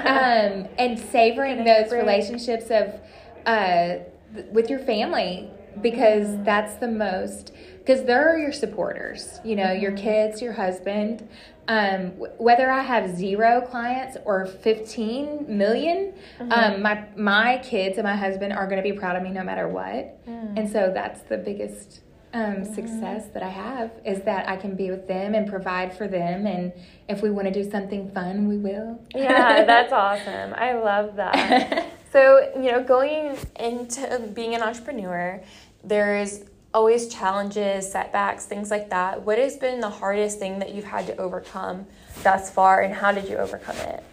Um, and savoring those break. relationships of uh, th- with your family because that's the most because they're your supporters you know your kids your husband um, whether i have zero clients or 15 million, um, my my kids and my husband are going to be proud of me no matter what and so that's the biggest um, success that I have is that I can be with them and provide for them. And if we want to do something fun, we will. yeah, [LAUGHS] that's awesome. I love that. [LAUGHS] So, you know, going into being an entrepreneur, there's always challenges, setbacks, things like that. What has been the hardest thing that you've had to overcome thus far, and how did you overcome it?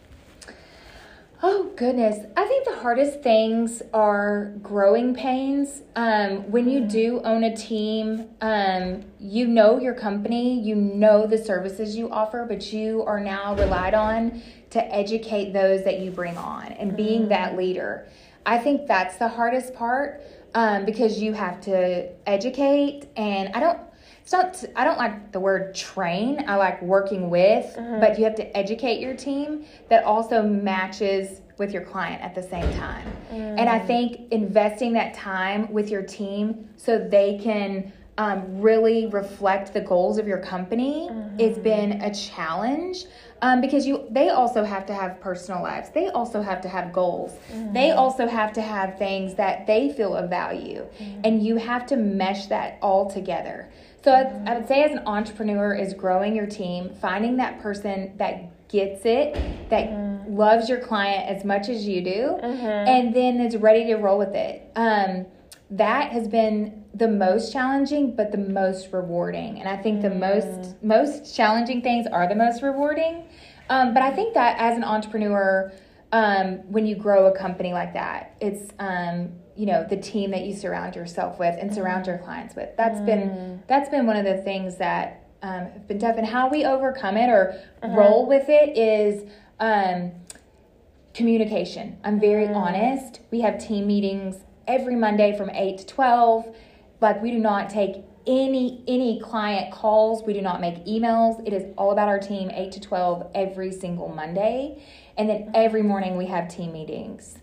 Oh goodness, I think the hardest things are growing pains. Um, when you do own a team, um, you know your company, you know the services you offer, but you are now relied on to educate those that you bring on and being that leader. I think that's the hardest part um, because you have to educate, and I don't. It's not. I don't like the word train. I like working with, but you have to educate your team that also matches with your client at the same time. And I think investing that time with your team so they can um, really reflect the goals of your company has been a challenge um, because you they also have to have personal lives. They also have to have goals. Mm-hmm. They also have to have things that they feel of value. Mm-hmm. And you have to mesh that all together. So I, mm-hmm. I would say as an entrepreneur is growing your team finding that person that gets it that loves your client as much as you do and then is ready to roll with it. Um, that has been the most challenging but the most rewarding. And i think the most most challenging things are the most rewarding um, but i think that as an entrepreneur um, when you grow a company like that it's um, you know the team that you surround yourself with and surround your clients with that's been that's been one of the things that um, have been tough and how we overcome it or roll with it is um, communication. I'm very honest. We have team meetings every Monday from 8 to 12. Like we do not take any any client calls. We do not make emails. It is all about our team 8 to 12 every single Monday. And then every morning we have team meetings.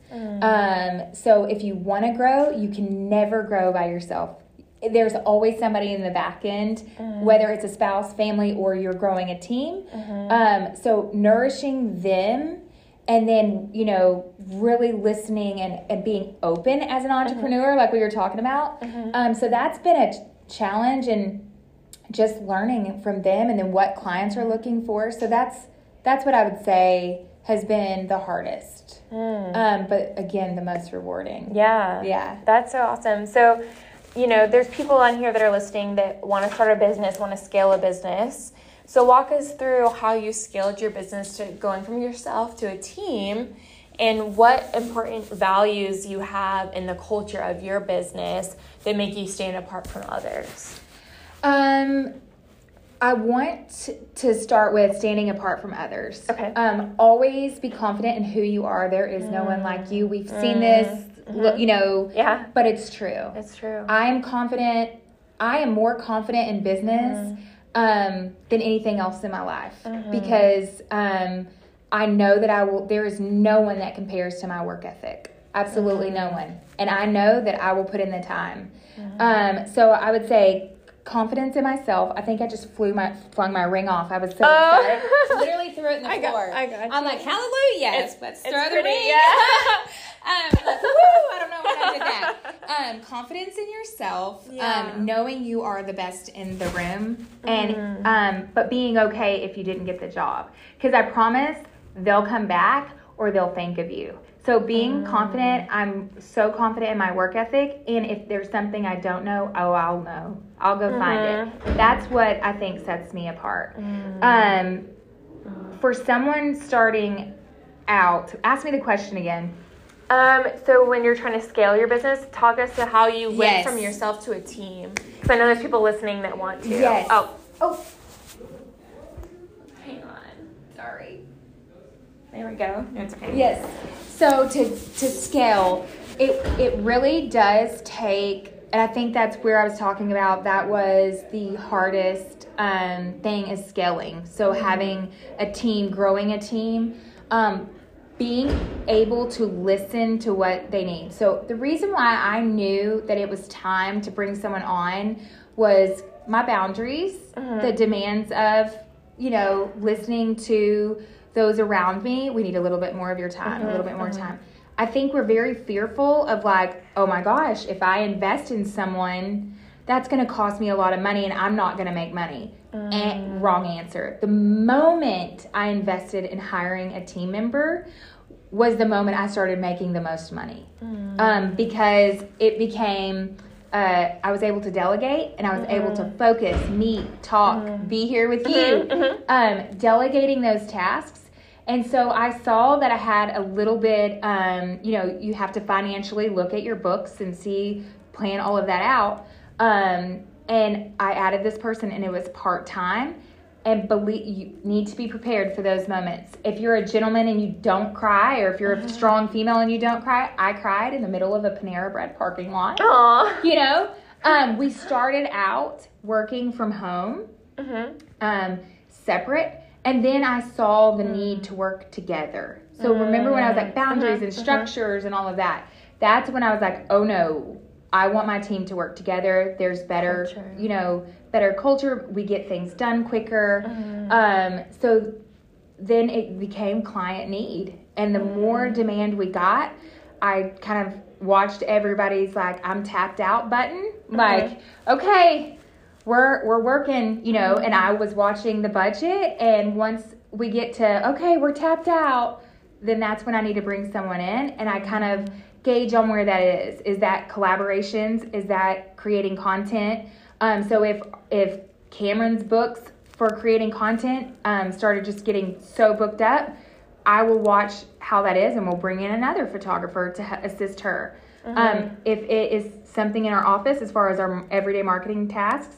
Um, so if you want to grow, you can never grow by yourself. There's always somebody in the back end, whether it's a spouse, family, or you're growing a team. Um, so nourishing them and then you know really listening and, and being open as an entrepreneur like we were talking about um, so that's been a challenge and just learning from them and then what clients are looking for so that's that's what i would say has been the hardest um, but again the most rewarding Yeah. Yeah. That's so awesome. So, you know, there's people on here that are listening that want to start a business, want to scale a business. So, walk us through how you scaled your business to going from yourself to a team and what important values you have in the culture of your business that make you stand apart from others. Um, I want to start with standing apart from others. Okay. Um, always be confident in who you are. There is no one like you. We've seen this, lo- you know, Yeah, but it's true. it's true. I am confident. I am more confident in business um, than anything else in my life because um, I know that I will, there is no one that compares to my work ethic. Absolutely no one. And I know that I will put in the time. Um, so I would say confidence in myself. I think I just flew my flung my ring off. I was so Oh. excited. [LAUGHS] Literally threw it in the I got- I got I'm like, hallelujah. It's- Let's it's throw the ring. yeah. [LAUGHS] um, [LAUGHS] like, woo, I don't know when I did that. Um, confidence in yourself. Yeah. Um, knowing you are the best in the room, and Mm-hmm. um, but being okay if you didn't get the job. Because I promise they'll come back or they'll think of you. So being Mm. confident, I'm so confident in my work ethic, and if there's something I don't know, oh, I'll know. I'll go find Mm-hmm. it. That's what I think sets me apart. Mm. Um, for someone starting out, ask me the question again. Um, so when you're trying to scale your business, talk us to how you went Yes. from yourself to a team. Because I know there's people listening that want to. Yes. Oh, Oh, hang on. Sorry. There we go. It's okay. Yes. So to to scale, it it really does take, and I think that's where I was talking about. That was the hardest um, thing is scaling. So having a team, growing a team, um, being able to listen to what they need. So the reason why I knew that it was time to bring someone on was my boundaries, the demands of you know listening to those around me, we need a little bit more of your time, a little bit uh-huh, more uh-huh. time. I think we're very fearful of like, oh my gosh, if I invest in someone, that's going to cost me a lot of money and I'm not going to make money. And uh-huh. wrong answer. The moment I invested in hiring a team member was the moment I started making the most money. Mm. Um, because it became uh, I was able to delegate and I was able to focus, meet, talk, be here with you. Um, delegating those tasks. And so I saw that I had a little bit, um, you know, you have to financially look at your books and see, plan all of that out. Um, and I added this person and it was part time. And believe you need to be prepared for those moments. If you're a gentleman and you don't cry, or if you're a strong female and you don't cry, I cried in the middle of a Panera Bread parking lot Aw. you know um, we started out working from home Mm-hmm. um, separate and then i saw the hmm. need to work together. So remember when i was like hmm. boundaries and uh-huh. Uh-huh. structures and all of that? That's when i was like oh no. I want my team to work together. There's better Culture. you know better culture. We get things done quicker. Mm-hmm. Um, so then it became client need. And the more mm. demand we got i kind of watched everybody's like i'm tapped out button. Uh-huh. Like okay we're we're working you know and i was watching the budget and once we get to okay we're tapped out then that's when i need to bring someone in and i kind of gauge on where that is. Is that collaborations? Is that creating content? Um, so if if cameron's books for creating content um, started just getting so booked up i will watch how that is and we'll bring in another photographer to h- assist her. Um, if it is something in our office as far as our everyday marketing tasks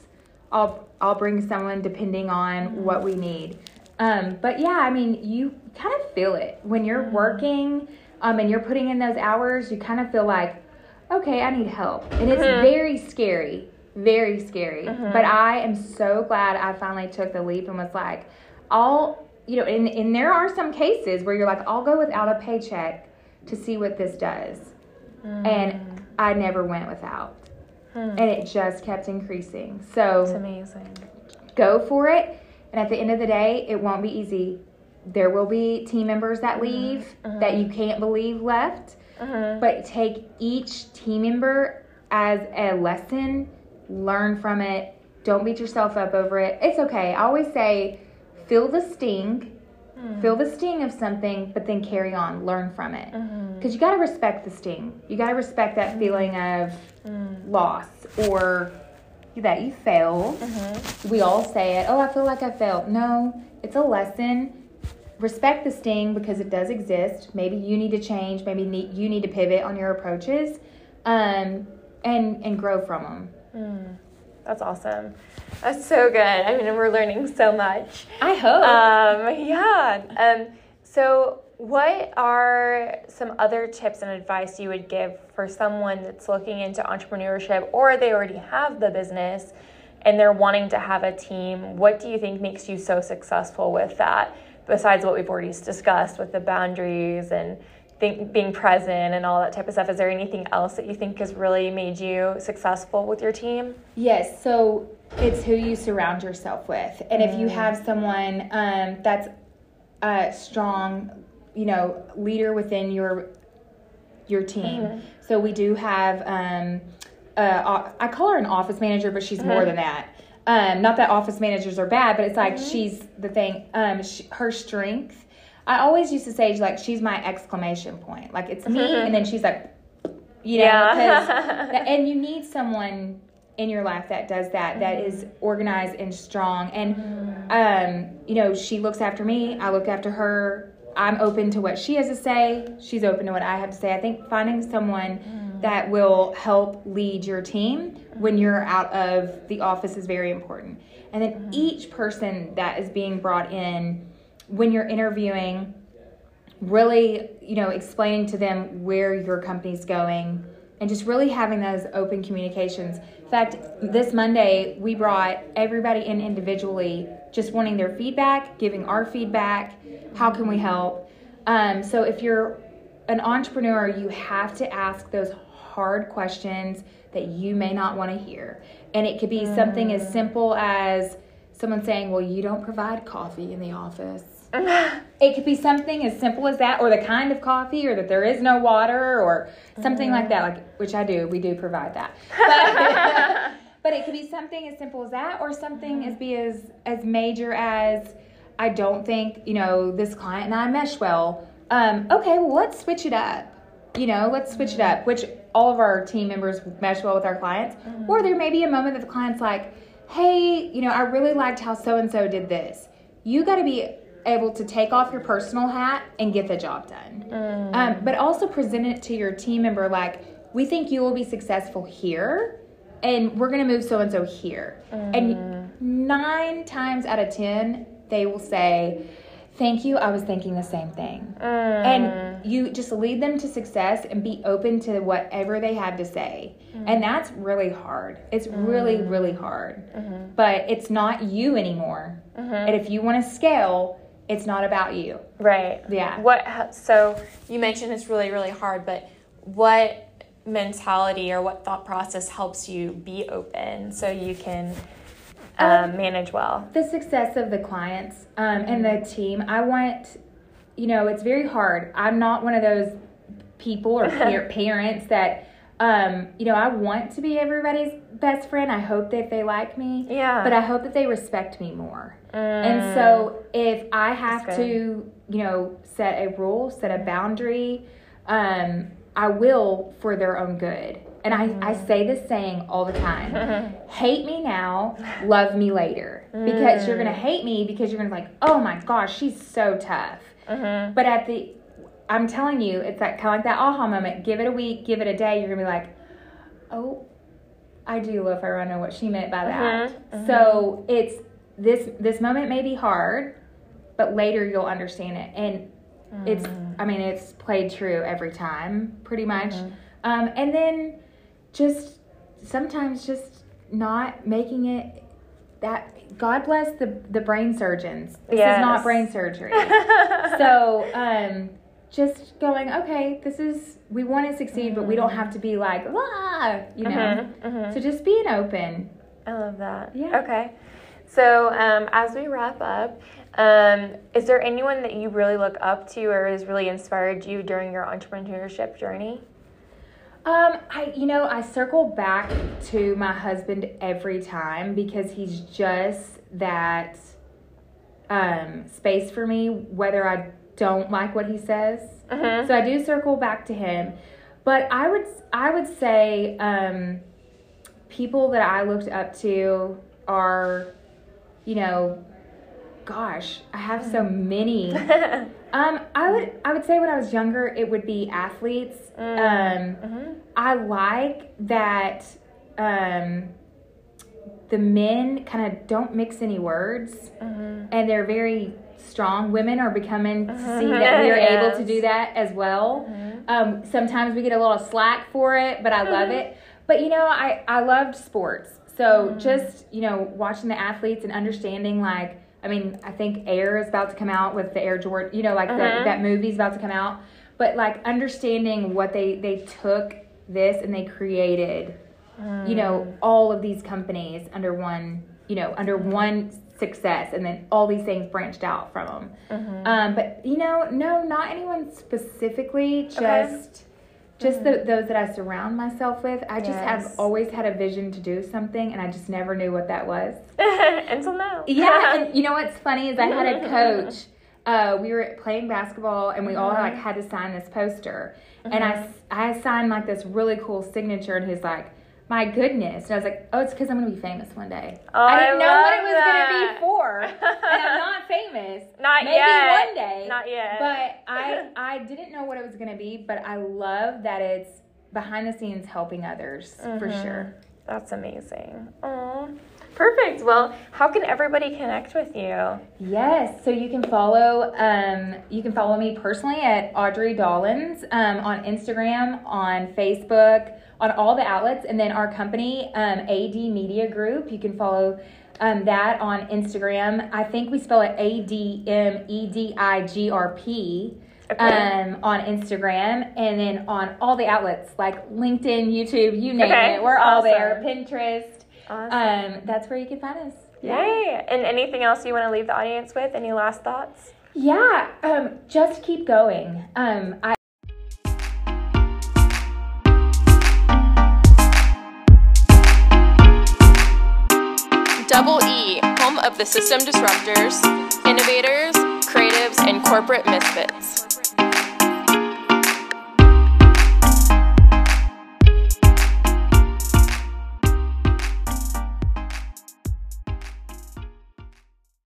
I'll I'll bring someone depending on mm-hmm. what we need. Um, but yeah, I mean, you kind of feel it. When you're mm-hmm. working um, and you're putting in those hours. You kind of feel like, okay, I need help, and it's mm-hmm. very scary, very scary. But I am so glad I finally took the leap and was like, I'll, you know, and and there are some cases where you're like, I'll go without a paycheck to see what this does, and I never went without Hmm. and it just kept increasing. So It's amazing. go for it. And at the end of the day, it won't be easy. There will be team members that mm-hmm. leave mm-hmm. that you can't believe left, mm-hmm. but take each team member as a lesson, learn from it. Don't beat yourself up over it. It's okay. I always say, feel the sting, Mm-hmm. feel the sting of something, but then carry on, learn from it. Mm-hmm. Because you got to respect the sting. You got to respect that mm-hmm. feeling of loss or that you failed. We all say it. Oh, I feel like I failed. No, it's a lesson. Respect the sting because it does exist. Maybe you need to change. Maybe need, you need to pivot on your approaches, um, and and grow from them. Mm. That's awesome. That's so good. I mean, we're learning so much. I hope. Um, yeah. Um, so, what are some other tips and advice you would give for someone that's looking into entrepreneurship or they already have the business and they're wanting to have a team? What do you think makes you so successful with that? besides what we've already discussed with the boundaries and think, being present and all that type of stuff, is there anything else that you think has really made you successful with your team? Yes. So it's who you surround yourself with. And if you Mm. have someone um, that's a strong, you know, leader within your your team. Mm-hmm. So we do have um, uh, I call her an office manager, but she's Mm-hmm. more than that. Um, not that office managers are bad, but it's like Mm-hmm. she's the thing. Um, sh her strength. I always used to say like she's my exclamation point. Like it's me, [LAUGHS] and then she's like, you know, Yeah. [LAUGHS] and you need someone in your life that does that that is organized and strong. And um you know she looks after me i look after her. I'm open to what she has to say. She's open to what i have to say. I think finding someone that will help lead your team when you're out of the office is very important. And then each person that is being brought in when you're interviewing really, you know, explaining to them where your company's going and just really having those open communications. In fact, this Monday, we brought everybody in individually, just wanting their feedback, giving our feedback. How can we help? Um, so if you're an entrepreneur, you have to ask those hard questions that you may not want to hear. And it could be something as simple as someone saying, Well, you don't provide coffee in the office. It could be something as simple as that, or the kind of coffee, or that there is no water, or something like that. Like which I do, we do provide that. But, [LAUGHS] but it could be something as simple as that, or something as be as as major as I don't think you know this client and I mesh well. Um, okay, well let's switch it up. You know, let's switch it up. Which all of our team members mesh well with our clients, or there may be a moment that the client's like, hey, you know, I really liked how so and so did this. You got to be able to take off your personal hat and get the job done. Mm. Um, but also present it to your team member like, we think you will be successful here, and we're going to move so and so here. And mm. nine times out of 10, they will say, Thank you, I was thinking the same thing. Mm. And you just lead them to success and be open to whatever they have to say. And that's really hard. It's really, really hard. Mm-hmm. But it's not you anymore. Mm-hmm. And if you want to scale, it's not about you. Right. Yeah. What? So you mentioned it's really really hard, but what mentality or what thought process helps you be open so you can um, manage well? the success of the clients um, and the team. I want, you know, it's very hard. I'm not one of those people or [LAUGHS] parents that, um, you know, I want to be everybody's best friend. I hope that they like me. Yeah. But I hope that they respect me more. And so if I have to, you know, set a rule, set a boundary, um, I will for their own good. And I, I say this saying all the time [LAUGHS] hate me now, love me later. Because you're going to hate me because you're going to be like, oh my gosh, she's so tough. But at the, I'm telling you, it's like kind of like that aha moment. Give it a week, give it a day. You're going to be like, oh, I do love her. I know what she meant by that. So it's this this moment may be hard, but later you'll understand it. And it's I mean it's played true every time, pretty much. Um, and then just sometimes just not making it that God bless the the brain surgeons. This is not brain surgery. [LAUGHS] so um just going okay this is we want to succeed but we don't have to be like ah you know Mhm, so just being open I love that. Yeah. Okay. So um, as we wrap up, um, is there anyone that you really look up to or has really inspired you during your entrepreneurship journey? um i you know i circle back to my husband every time because he's just that um space for me whether i don't like what he says. Mhm. so i do circle back to him. But i would i would say um people that i looked up to are you know gosh i have so [LAUGHS] many. [LAUGHS] Um, I would I would say when I was younger, it would be athletes. Um, I like that um, the men kind of don't mix any words, and they're very strong. Women are becoming to see that we are [LAUGHS] able to do that as well. Um, sometimes we get a little slack for it, but I love it. [LAUGHS] But you know, I I loved sports, so just you know watching the athletes and understanding like I mean, I think Air is about to come out with the Air Jordan. You know, like the, Mhm. that movie's about to come out. But like understanding what they they took this and they created, you know, all of these companies under one, you know, under one success, and then all these things branched out from them. Mm-hmm. Um, but you know, no, not anyone specifically. Just, just the, those that I surround myself with. I just Mm-hmm. Yes. have always had a vision to do something, and I just never knew what that was. [LAUGHS] Until now. Yeah, [LAUGHS] and you know what's funny is I had a coach. Uh, we were playing basketball, and we all like Mm-hmm. had to sign this poster, and I I signed like this really cool signature, and he's like. My goodness. And I was like, oh, it's because I'm going to be famous one day. Oh, I I didn't know what it was going to be for. [LAUGHS] and I'm not famous. Not yet. Maybe yet. one day. Not yet. But I [LAUGHS] I didn't know what it was going to be, but I love that it's behind the scenes helping others for Mm-hmm. sure. That's amazing. Oh, perfect. Well, how can everybody connect with you? Yes, so you can follow um, you can follow me personally at Audrie Dollins um, on Instagram, on Facebook, on all the outlets, and then our company um, AD Media Group. You can follow um, that on Instagram. I think we spell it A D M E D I G R P. Okay. Um, on Instagram and then on all the outlets like LinkedIn, YouTube, you name Okay, it. We're all awesome. there. Pinterest. Awesome. Um, that's where you can find us. Yay! And anything else you want to leave the audience with? Any last thoughts? Yeah, um, just keep going. Um, I the system disruptors, innovators, creatives, and corporate misfits.